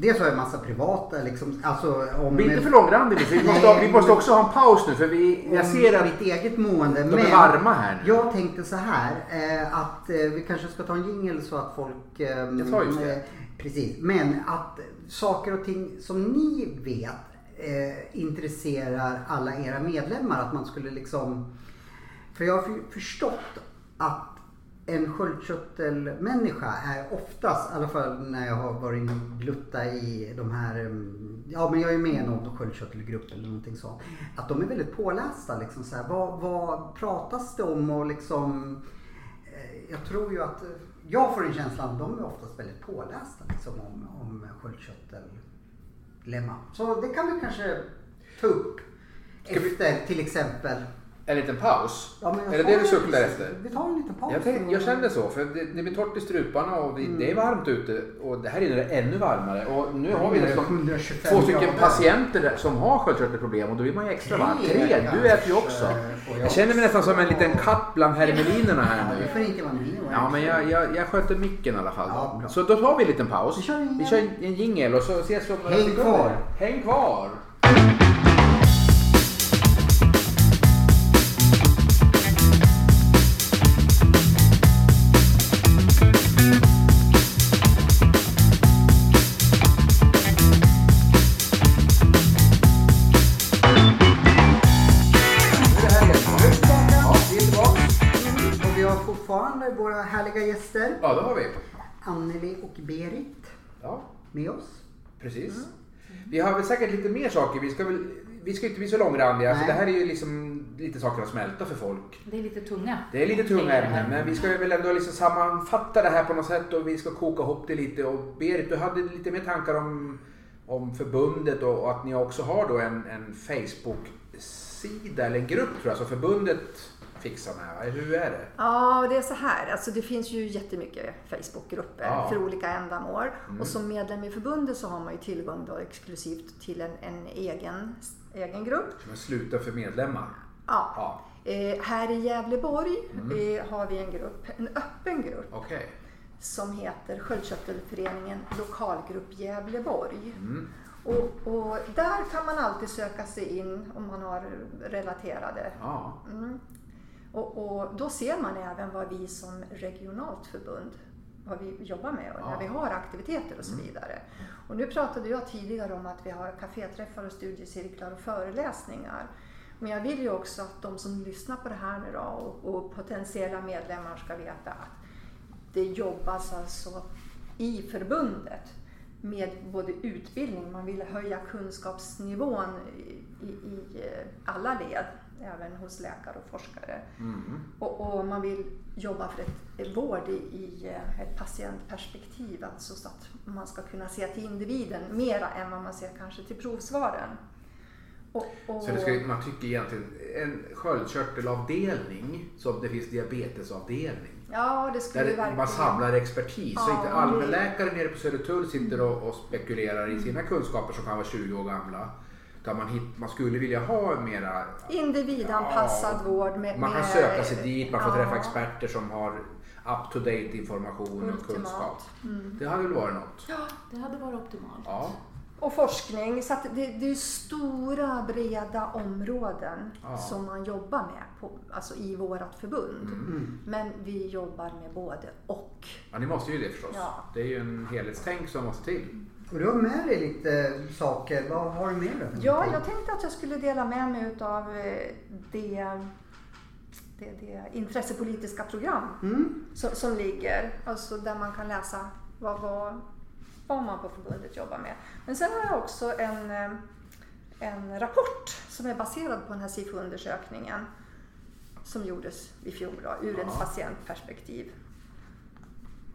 B: dels har jag en massa privata liksom. Alltså om...
A: Bli inte för långrandig nu, för vi måste, vi måste också ha en paus nu för vi, jag ser att
B: mitt eget mående.
A: de är varma här nu.
B: Jag tänkte så här eh, att eh, vi kanske ska ta en jingle så att folk... Eh,
A: Jag sa just det.
B: eh, Precis. Men att saker och ting som ni vet eh, intresserar alla era medlemmar. Att man skulle liksom... För jag har för- förstått att en sköldkörtelmänniska är oftast, i alla fall när jag har varit inne och gluttat i de här, mm, ja men jag är med i någon sköldkörtelgrupp eller någonting sånt. Att de är väldigt pålästa liksom så här, vad, vad pratas det om och liksom, eh, jag tror ju att, eh, jag får en känsla att de är oftast väldigt pålästa liksom om, om sköldkörtellemma. Så det kan vi kanske ta upp
A: Ska vi-
B: efter till exempel
A: En liten paus?
B: Ja,
A: är det det du suktar efter?
B: Vi tar en liten paus.
A: Jag, tänkte, jag kände så, för det, det blir torrt i struparna och det, det är varmt ute och det här inne är det ännu varmare. Och nu har vi liksom
B: 125
A: två stycken patienter som har sköldkörtelproblem och då blir man ju extra varm.
B: Tre,
A: du äter ju också.
B: jag
A: känner mig nästan som en liten katt bland hermelinerna här nu. Ja, men jag, jag, jag sköter micken i alla fall. Så då tar vi en liten paus.
B: Vi kör en
A: jingel och så ses vi om några
B: Häng
A: sekunder.
B: kvar.
A: Häng kvar!
B: Gäster.
A: Ja, det har vi.
B: Anneli och Berit
A: Ja,
B: med oss.
A: precis.
B: Mm.
A: Vi har väl säkert lite mer saker. Vi ska, väl, vi ska inte bli så långrandiga.
B: Nej.
A: det här är ju liksom lite saker att smälta för folk.
C: Det är lite tunga.
A: Det är lite tunga ämnen men vi ska väl ändå liksom sammanfatta det här på något sätt och vi ska koka ihop det lite. Och Berit, du hade lite mer tankar om, om förbundet och, att ni också har då en, en Facebook-sida eller en grupp tror jag som förbundet fixar med. Hur är det?
D: Ja, det är så här. Alltså, det finns ju jättemycket Facebookgrupper
A: Ja.
D: för olika ändamål.
A: Mm.
D: Och som medlem i förbundet så har man ju tillgång då exklusivt till en, en egen, egen grupp.
A: Som en sluten för medlemmar?
D: Ja.
A: Ja,
D: Eh, här i Gävleborg
A: Mm.
D: eh, har vi en grupp, en öppen grupp
A: okej.
D: som heter Sköldkörtelföreningen Lokalgrupp Gävleborg.
A: Mm.
D: Och, och där kan man alltid söka sig in om man har relaterade
A: Ja.
D: Mm. Och, och då ser man även vad vi som regionalt förbund vad vi jobbar med och
A: Ja.
D: när vi har aktiviteter och så
A: Mm.
D: vidare. Och nu pratade jag tidigare om att vi har kaféträffar och studiecirklar och föreläsningar. Men jag vill ju också att de som lyssnar på det här nu då och, och potentiella medlemmar ska veta att det jobbas alltså i förbundet med både utbildning, man vill höja kunskapsnivån i, i, i alla led, även hos läkare och forskare.
A: Mm.
D: Och, och man vill jobba för ett vård i, i eh, ett patientperspektiv, alltså så att man ska kunna se till individen mera än vad man ser kanske till provsvaren. Och, och,
A: Så det ska, man tycker egentligen en sköldkörtelavdelning som det finns diabetesavdelning.
D: ja, det skulle
A: Där
D: verkligen...
A: man samlar expertis. så
D: Ja,
A: inte
D: det-
A: allmänläkare nere på Södertull sitter och, och spekulerar i sina kunskaper som kan vara 20 år gamla. Utan man, hit, man skulle vilja ha mera...
D: Individanpassad
A: Ja,
D: vård med...
A: Man kan
D: med-
A: söka sig dit, man får träffa
D: Ja,
A: experter som har up to date information och kunskap.
D: Ultimat. Mm.
A: Det hade väl varit något?
C: Ja, det hade varit optimalt.
A: Ja.
D: Och forskning. Så att det, det är stora breda områden
A: Ja.
D: som man jobbar med på, alltså i vårt förbund.
B: Mm.
D: Men vi jobbar med både och.
A: ja, ni måste ju det förstås.
D: Ja.
A: Det är ju en helhetstänk som måste till.
B: Och du har med dig lite saker. Vad har du med dig?
D: Ja, jag tänkte att jag skulle dela med mig utav eh, det, det, det intressepolitiska program
B: Mm.
D: som, som ligger, alltså där man kan läsa vad, vad, vad man på förbundet jobbar med. Men sen har jag också en, eh, en rapport som är baserad på den här SIFO-undersökningen som gjordes i fjol då, ur ett
A: Ja.
D: patientperspektiv.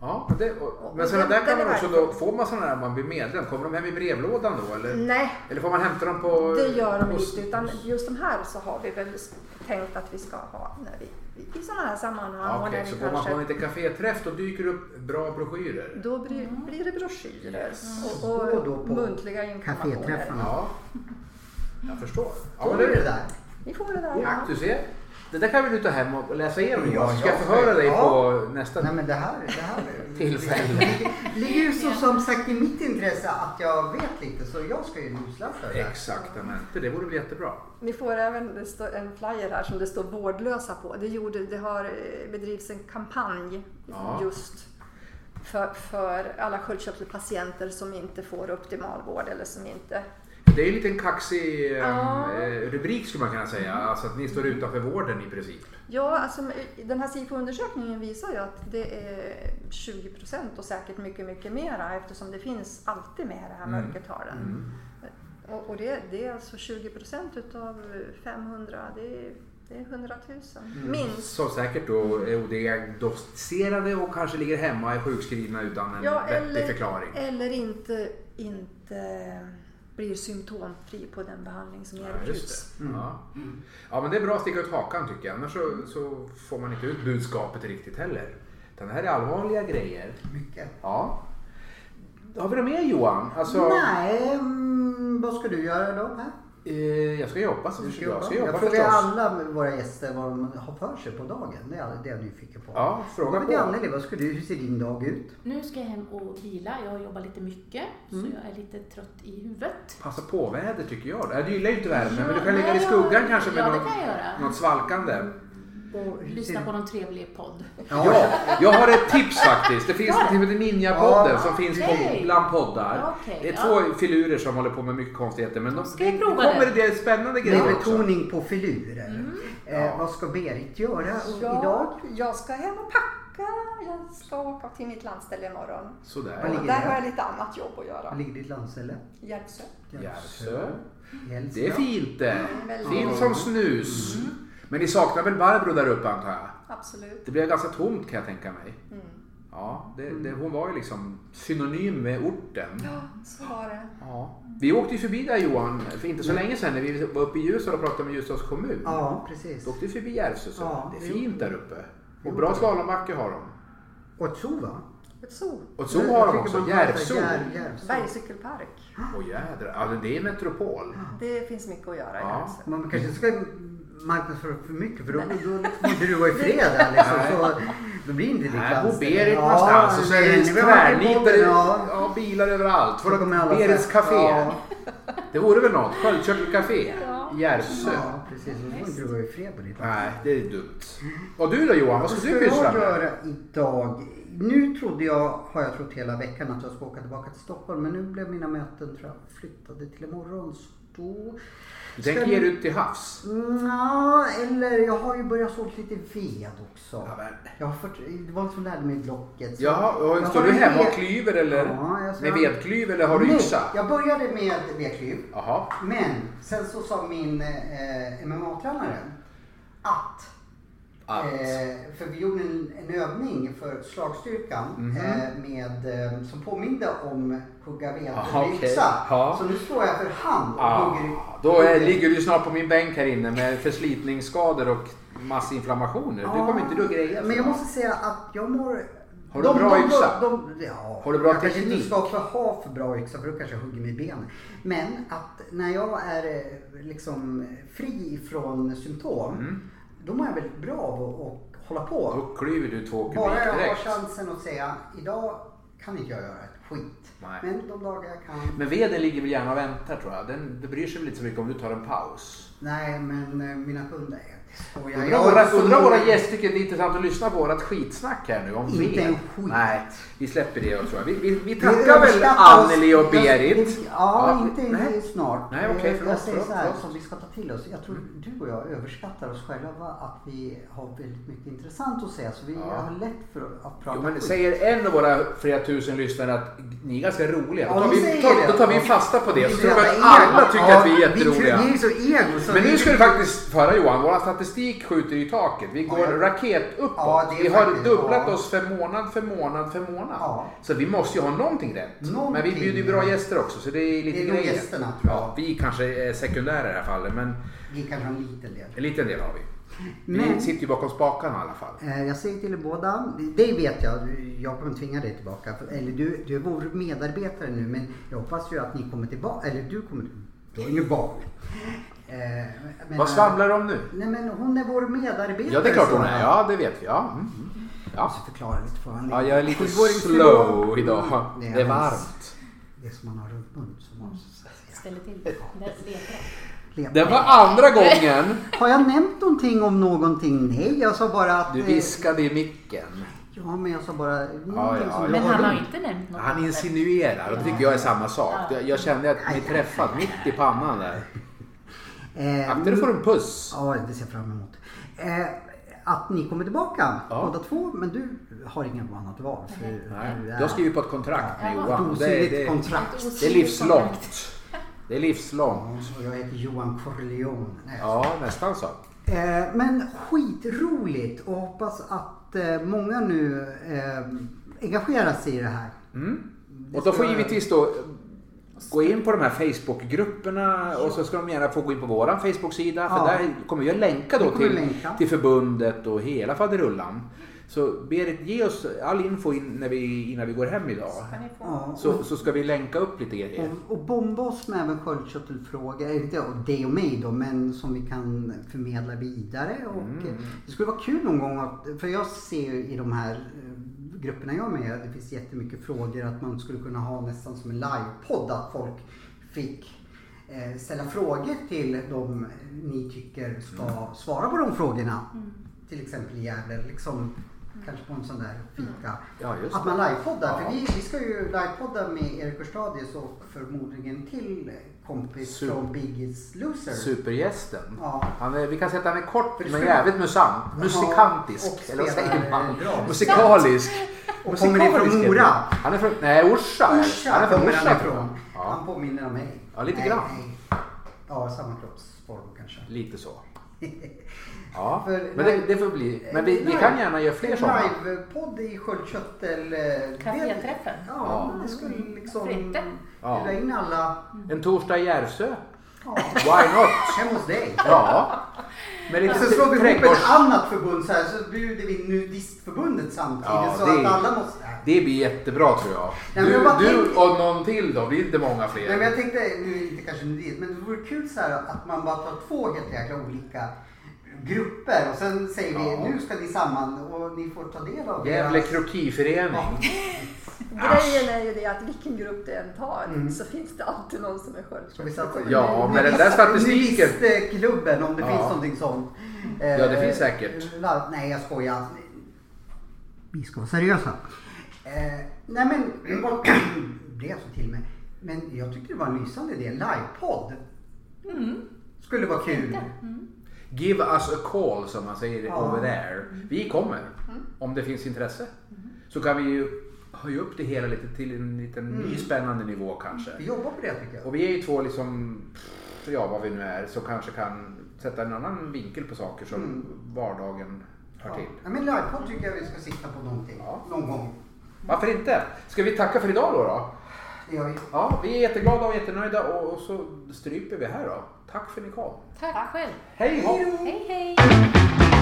A: Ja, men, det, och, men sådana där kan man också då, får man sådana där om man blir medlem? Kommer de hem i brevlådan då eller?
D: Nej,
A: Eller får man hämta dem på...
D: det gör de inte. Utan just de här så har vi väl tänkt att vi ska ha när vi, i sådana här sammanhang.
A: Okej,
D: vi
A: så går man
D: kanske-
A: på en liten kaféträff då dyker det upp bra broschyrer?
D: Då blir, blir det broschyrer
A: Yes.
D: och,
B: Och
D: och,
B: då på
D: muntliga informationer.
B: kaféträffarna.
A: Ja, jag förstår. Ja,
B: Får du det där?
D: Ni får det där.
A: Ja, du ser. Det där kan vi du ta hem och läsa igenom
B: Ja,
A: ska
B: jag
A: jag
B: ska-
A: förhöra dig
B: ja.
A: på nästa
B: Nej men det här, det här
A: tillfälle.
B: Det ligger ju så som sagt i mitt intresse att jag vet lite så jag ska ju lusläsa det där.
A: Exaktamente, det vore väl jättebra.
D: Ni får även en flyer här som det står vårdlösa på. Det, gjorde, det har eh, bedrivits en kampanj
A: Ja.
D: just för, för alla sköldkörtelpatienter som inte får optimal vård eller som inte...
A: Det är en liten kaxig
D: Ja.
A: eh, rubrik skulle man kunna säga. Alltså att ni står utanför vården i princip.
D: Ja, alltså, den här SIFO-undersökningen visar ju att det är 20 procent och säkert mycket, mycket mera eftersom det finns alltid med det här
A: Mm.
D: mörkertalen.
A: Mm.
D: Och, och det, det är alltså 20 procent utav 500, det är, det är 100 000.
A: Mm.
D: Minst.
A: Som säkert då är odiagnostiserade och kanske ligger hemma och är sjukskrivna utan en
D: Ja,
A: vettig förklaring.
D: Eller inte, inte blir symptomfri på den behandling som
A: Ja,
D: erbjuds.
A: just det.
B: Mm.
A: Ja. ja, men det är bra att sticka ut hakan tycker jag. Annars så, så får man inte ut budskapet riktigt heller. Utan det här är allvarliga grejer.
B: Mycket.
A: Ja. Har vi något mer Johan? Alltså,
B: Nej, mm, vad ska du göra då?
A: Eh, jag ska jobba så
B: Du ska
A: jag
B: jobba.
A: ska jobba
B: Jag frågar
A: förstås.
B: alla våra gäster vad de har för sig på dagen. Det är det jag är nyfiken på.
A: Ja, fråga på.
B: Anneli, vad ska du, hur ser din dag ut?
C: Nu ska jag hem och vila. Jag har jobbat lite mycket så
B: Mm.
C: jag är lite trött i huvudet.
A: Passa på väder tycker jag. Jag gillar ju inte värmen men du kan
C: Ja,
A: ligga i skuggan
C: jag-
A: kanske med
C: ja, det
A: något,
C: kan jag göra.
A: något svalkande.
B: Och
C: Lyssna på någon trevlig podd.
A: Ja, jag har ett tips faktiskt. Det finns som heter Ninja-podden
B: Ja,
A: som finns på, bland poddar.
C: Okej,
A: det är
C: ja.
A: två filurer som håller på med mycket konstigheter men de,
C: Ska jag
A: det
C: prova
A: kommer
C: det?
A: det spännande
B: Med
A: grejer också.
B: betoning på filurer.
C: Mm.
B: Eh, vad ska Berit göra
D: Ja,
B: idag?
D: jag ska hem och packa. Jag ska åka till mitt landställe imorgon.
A: Sådär.
B: ligger
D: Där
B: det?
D: har jag lite annat jobb att
B: Var
D: göra.
B: ligger ditt landställe?
D: Järvsö.
A: Järvsö.
B: Hjälsö.
A: Det är fint det.
D: väldigt
A: Fint
D: fint.
A: som snus. Men ni saknar väl Barbro där uppe antar jag?
D: Absolut.
A: Det blev ganska tomt kan jag tänka mig.
D: Mm.
A: Ja, det, det, hon var ju liksom synonym med orten.
D: Ja, så var det.
A: Ja. Vi åkte ju förbi där Johan för inte så länge sedan när vi var uppe i Ljusdal och pratade med Ljusdals kommun.
B: Ja, precis.
A: Då åkte vi förbi Järvsö
B: Ja,
A: det är fint där uppe. Och bra slalombacke har de.
B: Och ett zoo va?
D: Ett zoo.
A: Och så har de också, Järvsö.
B: Järv, Järvsö.
D: Bergcykelpark.
A: Åh jädrar, alltså, det är metropol.
D: Det finns mycket att göra i
A: Ja.
D: Järvsö.
B: Man kanske ska marknadsföra för mycket för då, då får inte du vara i fred liksom. Så, då blir inte ditt
A: bor
B: landställe.
A: Berit
B: Ja,
A: någonstans och så är
B: nej,
A: det
B: vi har varit i
A: tvärnit
B: podden,
A: där det
B: ja.
A: ja, bilar överallt.
B: Kommer alla
A: Berits café.
B: Ja.
A: Det vore väl något? Sköldkörtelcafé.
D: Ja.
A: Järvsö.
B: Ja, precis. Då får inte du vara i fred på ditt
A: Nej, det är dumt. Och du då Johan, vad ska du
B: Vad
A: pyssla
B: jag
A: med?
B: göra idag? Nu trodde jag, har jag trott hela veckan att jag ska åka tillbaka till Stockholm. Men nu blev mina möten tror jag flyttade till imorgon. Då...
A: Du tänker ge ut till havs?
B: Ja, eller jag har ju börjat sålt lite ved också.
A: Ja,
B: Jag har fått, det var en som lärde mig blocket. så
A: Jaha, och står du hemma och klyver eller?
B: Ja,
A: Med vedklyv eller har du
B: Nej,
A: yxa?
B: jag började med vedklyv.
A: Jaha.
B: Men sen så sa min eh, MMA-tränare att. Eh, för vi gjorde en, en övning för slagstyrkan
A: Mhm.
B: eh, med, eh, som påminde om hugga ved
A: Aha,
B: med
A: okej.
B: yxa.
A: Ja.
B: Så nu står jag för hand och
A: Ah,
B: hugger.
A: då är, ligger du snart på min bänk här inne med förslitningsskador och massinflammationer. Du kommer inte du greja
B: Men jag måste säga att jag mår...
A: Har du bra yxa?
B: De, ja,
A: Har du bra
B: jag kanske inte
A: teknik?
B: ska för ha för bra yxa för då kanske jag hugger mig i benen. Men att när jag är eh, liksom fri från symptom
A: Mm.
B: då mår jag väldigt bra av att hålla på.
A: Då klyver du två kubik
B: Bara jag har
A: direkt.
B: chansen att säga idag kan inte jag göra ett skit.
A: Nej.
B: Men de dagar jag kan.
A: Men veden ligger väl gärna och väntar tror jag. Den, det bryr sig väl inte så mycket om du tar en paus.
B: Nej men eh, mina
A: Undrar våra, undrar våra gäster tycker det är intressant att lyssna på vårat skitsnack här nu om
B: Inte en skit.
A: Nej, vi släpper det tror jag. Vi, vi, vi
B: Vi
A: tackar väl Anneli och Berit.
B: Ja, inte
A: nej.
B: snart.
A: Nej, okej,
B: Eh,
A: förlåt,
B: Jag säger så här
A: förlåt.
B: som vi ska ta till oss. Jag tror du och jag överskattar oss själva att vi har väldigt mycket intressant att säga. Så vi
A: Ja.
B: har lätt för att prata
A: Jo, men
B: skit.
A: säger en av våra flera tusen lyssnare att ni är ganska roliga,
B: Ja,
A: då tar
B: de
A: vi, tar, då tar vi
B: Ja.
A: fasta på det. Så tror jag att alla tycker
B: Ja,
A: att vi är jätteroliga. Men nu ska du faktiskt föra Johan, vår statistik skjuter i taket. Vi går
B: Ja, jag-
A: raket uppåt.
B: Ja,
A: vi har dubblat
B: ja.
A: oss för månad för månad för månad. Så vi måste ju ha någonting rätt.
B: Någonting.
A: Men vi bjuder ju bra gäster också så det är lite
B: Det är
A: grejer.
B: gästerna, tror jag.
A: Ja, vi kanske är sekundära i det här fallet men
B: Vi kanske har en liten del.
A: en liten del har vi. Vi
B: Men-
A: sitter ju bakom spakarna i alla fall.
B: Eh, Jag säger till er båda, det vet jag, jag kommer tvinga dig tillbaka. Eller du, du är vår medarbetare nu men jag hoppas ju att ni kommer tillbaka, eller du kommer, du har inget barn. Eh, men-
A: Vad svamlar du om nu?
B: Nej men hon är vår medarbetare.
A: Ja det är klart hon är,
B: jag.
A: ja det vet vi. Ja. Mm.
B: Jag måste förklara lite för honom.
A: Ja, jag är lite slow idag.
B: Det
A: Det är
B: är
A: varmt.
B: Det som man har runt mun som man.
C: Ställer till det. Det
A: var andra gången
B: Har jag nämnt någonting om någonting? Nej, jag sa bara att...
A: du
B: eh,
A: viskade i micken.
B: Ja, men jag sa bara
A: ja,
B: som
A: ja.
B: jag
C: Men han har inte nämnt något.
A: Han insinuerar och det tycker jag är samma sak.
C: Ja.
A: Jag kände att ni träffade mitt i pannan där.
B: Eh,
A: Akta dig för en puss.
B: Ja, det ser jag fram emot. Eh, att ni kommer tillbaka
A: Ja.
B: båda två, men du har inget annat val. För
A: Nej,
B: du
A: du
B: är
A: har skrivit på ett kontrakt med
C: Ja.
A: Johan. Det,
B: osynligt
A: det,
B: kontrakt.
C: Ett
A: det är livslångt. Det är livslångt.
B: Och jag heter Johan Corleone. Nej,
A: Ja, nästan så.
B: Eh, men skitroligt och hoppas att eh, många nu eh, engagerar sig i det här.
A: Mm. Och då får givetvis då gå in på de här Facebookgrupperna och så ska de gärna få gå in på våran Facebook-sida för
B: Ja.
A: där kommer vi att länka då till,
B: länka.
A: till förbundet och hela faderullan. Så Berit, ge oss all info in, när vi, innan vi går hem idag.
B: Ja,
A: Så, så ska vi länka upp lite grejer.
B: Och, och bomba oss med även sköldkörtelfrågor, inte av dig och mig då, men som vi kan förmedla vidare. Och
A: Mm.
B: Det skulle vara kul någon gång, att, för jag ser ju i de här eh, grupperna jag är med det finns jättemycket frågor att man skulle kunna ha nästan som en livepodd, att folk fick eh, ställa frågor till de ni tycker ska
A: Mm.
B: svara på de frågorna. Till exempel i Gävle, liksom, kanske på en sån där fika.
A: Ja, just
B: Att man livepoddar.
A: Ja.
B: För vi, vi ska ju livepodda med Erik Hörstadius och förmodligen till kompis
A: Super-
B: från Biggest Loser.
A: Supergästen.
B: Ja.
A: Han är, vi kan säga att han är kort men jävligt musant.
B: Ja,
A: Musikantisk.
B: och
A: eller vad säger man? Musikalisk.
B: Och kommer ifrån
A: Musikalisk
B: Mora.
A: Han är från, nej Orsa.
B: Orsa
A: han är från Orsa.
B: han ifrån.
A: Ja,
B: Han påminner om mig.
A: Ja, lite
B: Nej,
A: grann.
B: nej. Ja, samma kroppsform kanske.
A: lite så. Ja,
B: För-
A: men det, det får bli. Men vi, vi kan gärna göra fler sådana.
B: Livepodd i sköldkörtel. eh,
C: Caféträffen.
B: Ja,
A: Ja.
B: det skulle liksom
C: Varför inte?
A: Ja.
B: in alla.
A: En torsdag i Järvsö.
B: Ja,
A: Why not?
B: hemma hos dig.
A: Ja. Med lite
B: Och så slår vi ihop ett annat förbund så här så bjuder vi nudistförbundet samtidigt
A: Ja,
B: så
A: det-
B: att alla måste...
A: Det blir jättebra tror jag.
B: men jag bara
A: Du, du
B: tänk-
A: och någon till då, blir inte många
B: Nej,
A: fler.
B: men jag tänkte, nu är inte kanske nudist, men det vore kul så här att man bara tar två helt jäkla olika grupper och sen säger vi
A: Ja.
B: nu ska ni samman och ni får ta del av
A: Gävle
B: deras-
A: krokiförening.
D: Grejen är ju det att vilken grupp det än tar
B: Mm.
D: så finns det alltid någon som är sköldkörtelsjuk.
A: Ja, men den där statistiken-
B: Nudistklubben om det
A: Ja.
B: finns någonting sånt.
A: Ja, det finns säkert.
B: Eh, Nej, jag skojar. Vi ska vara seriösa. Eh, nej men, det blev så till mig. Men jag tyckte det var en lysande idé. Livepodd.
C: Mm.
B: Skulle vara kul.
C: Mm.
A: Give us a call som man säger
B: Ja.
A: over there. Vi kommer om det finns intresse. Så kan vi ju höja upp det hela lite till en liten ny
B: Mm.
A: spännande nivå kanske.
B: Vi jobbar på det tycker jag.
A: Och vi är ju två liksom, ja vad vi nu är, som kanske kan sätta en annan vinkel på saker som
B: Mm.
A: vardagen hör
B: Ja.
A: till.
B: Ja, men livepodd tycker jag vi ska sitta på någonting.
A: Ja.
B: Någon gång.
A: Varför inte? Ska vi tacka för idag då? då?
B: Det gör vi.
A: Ja, vi är jätteglada och jättenöjda och och så stryper vi här då. Tack för att ni kom.
C: Tack själv.
A: Hej då!
C: Hej hej!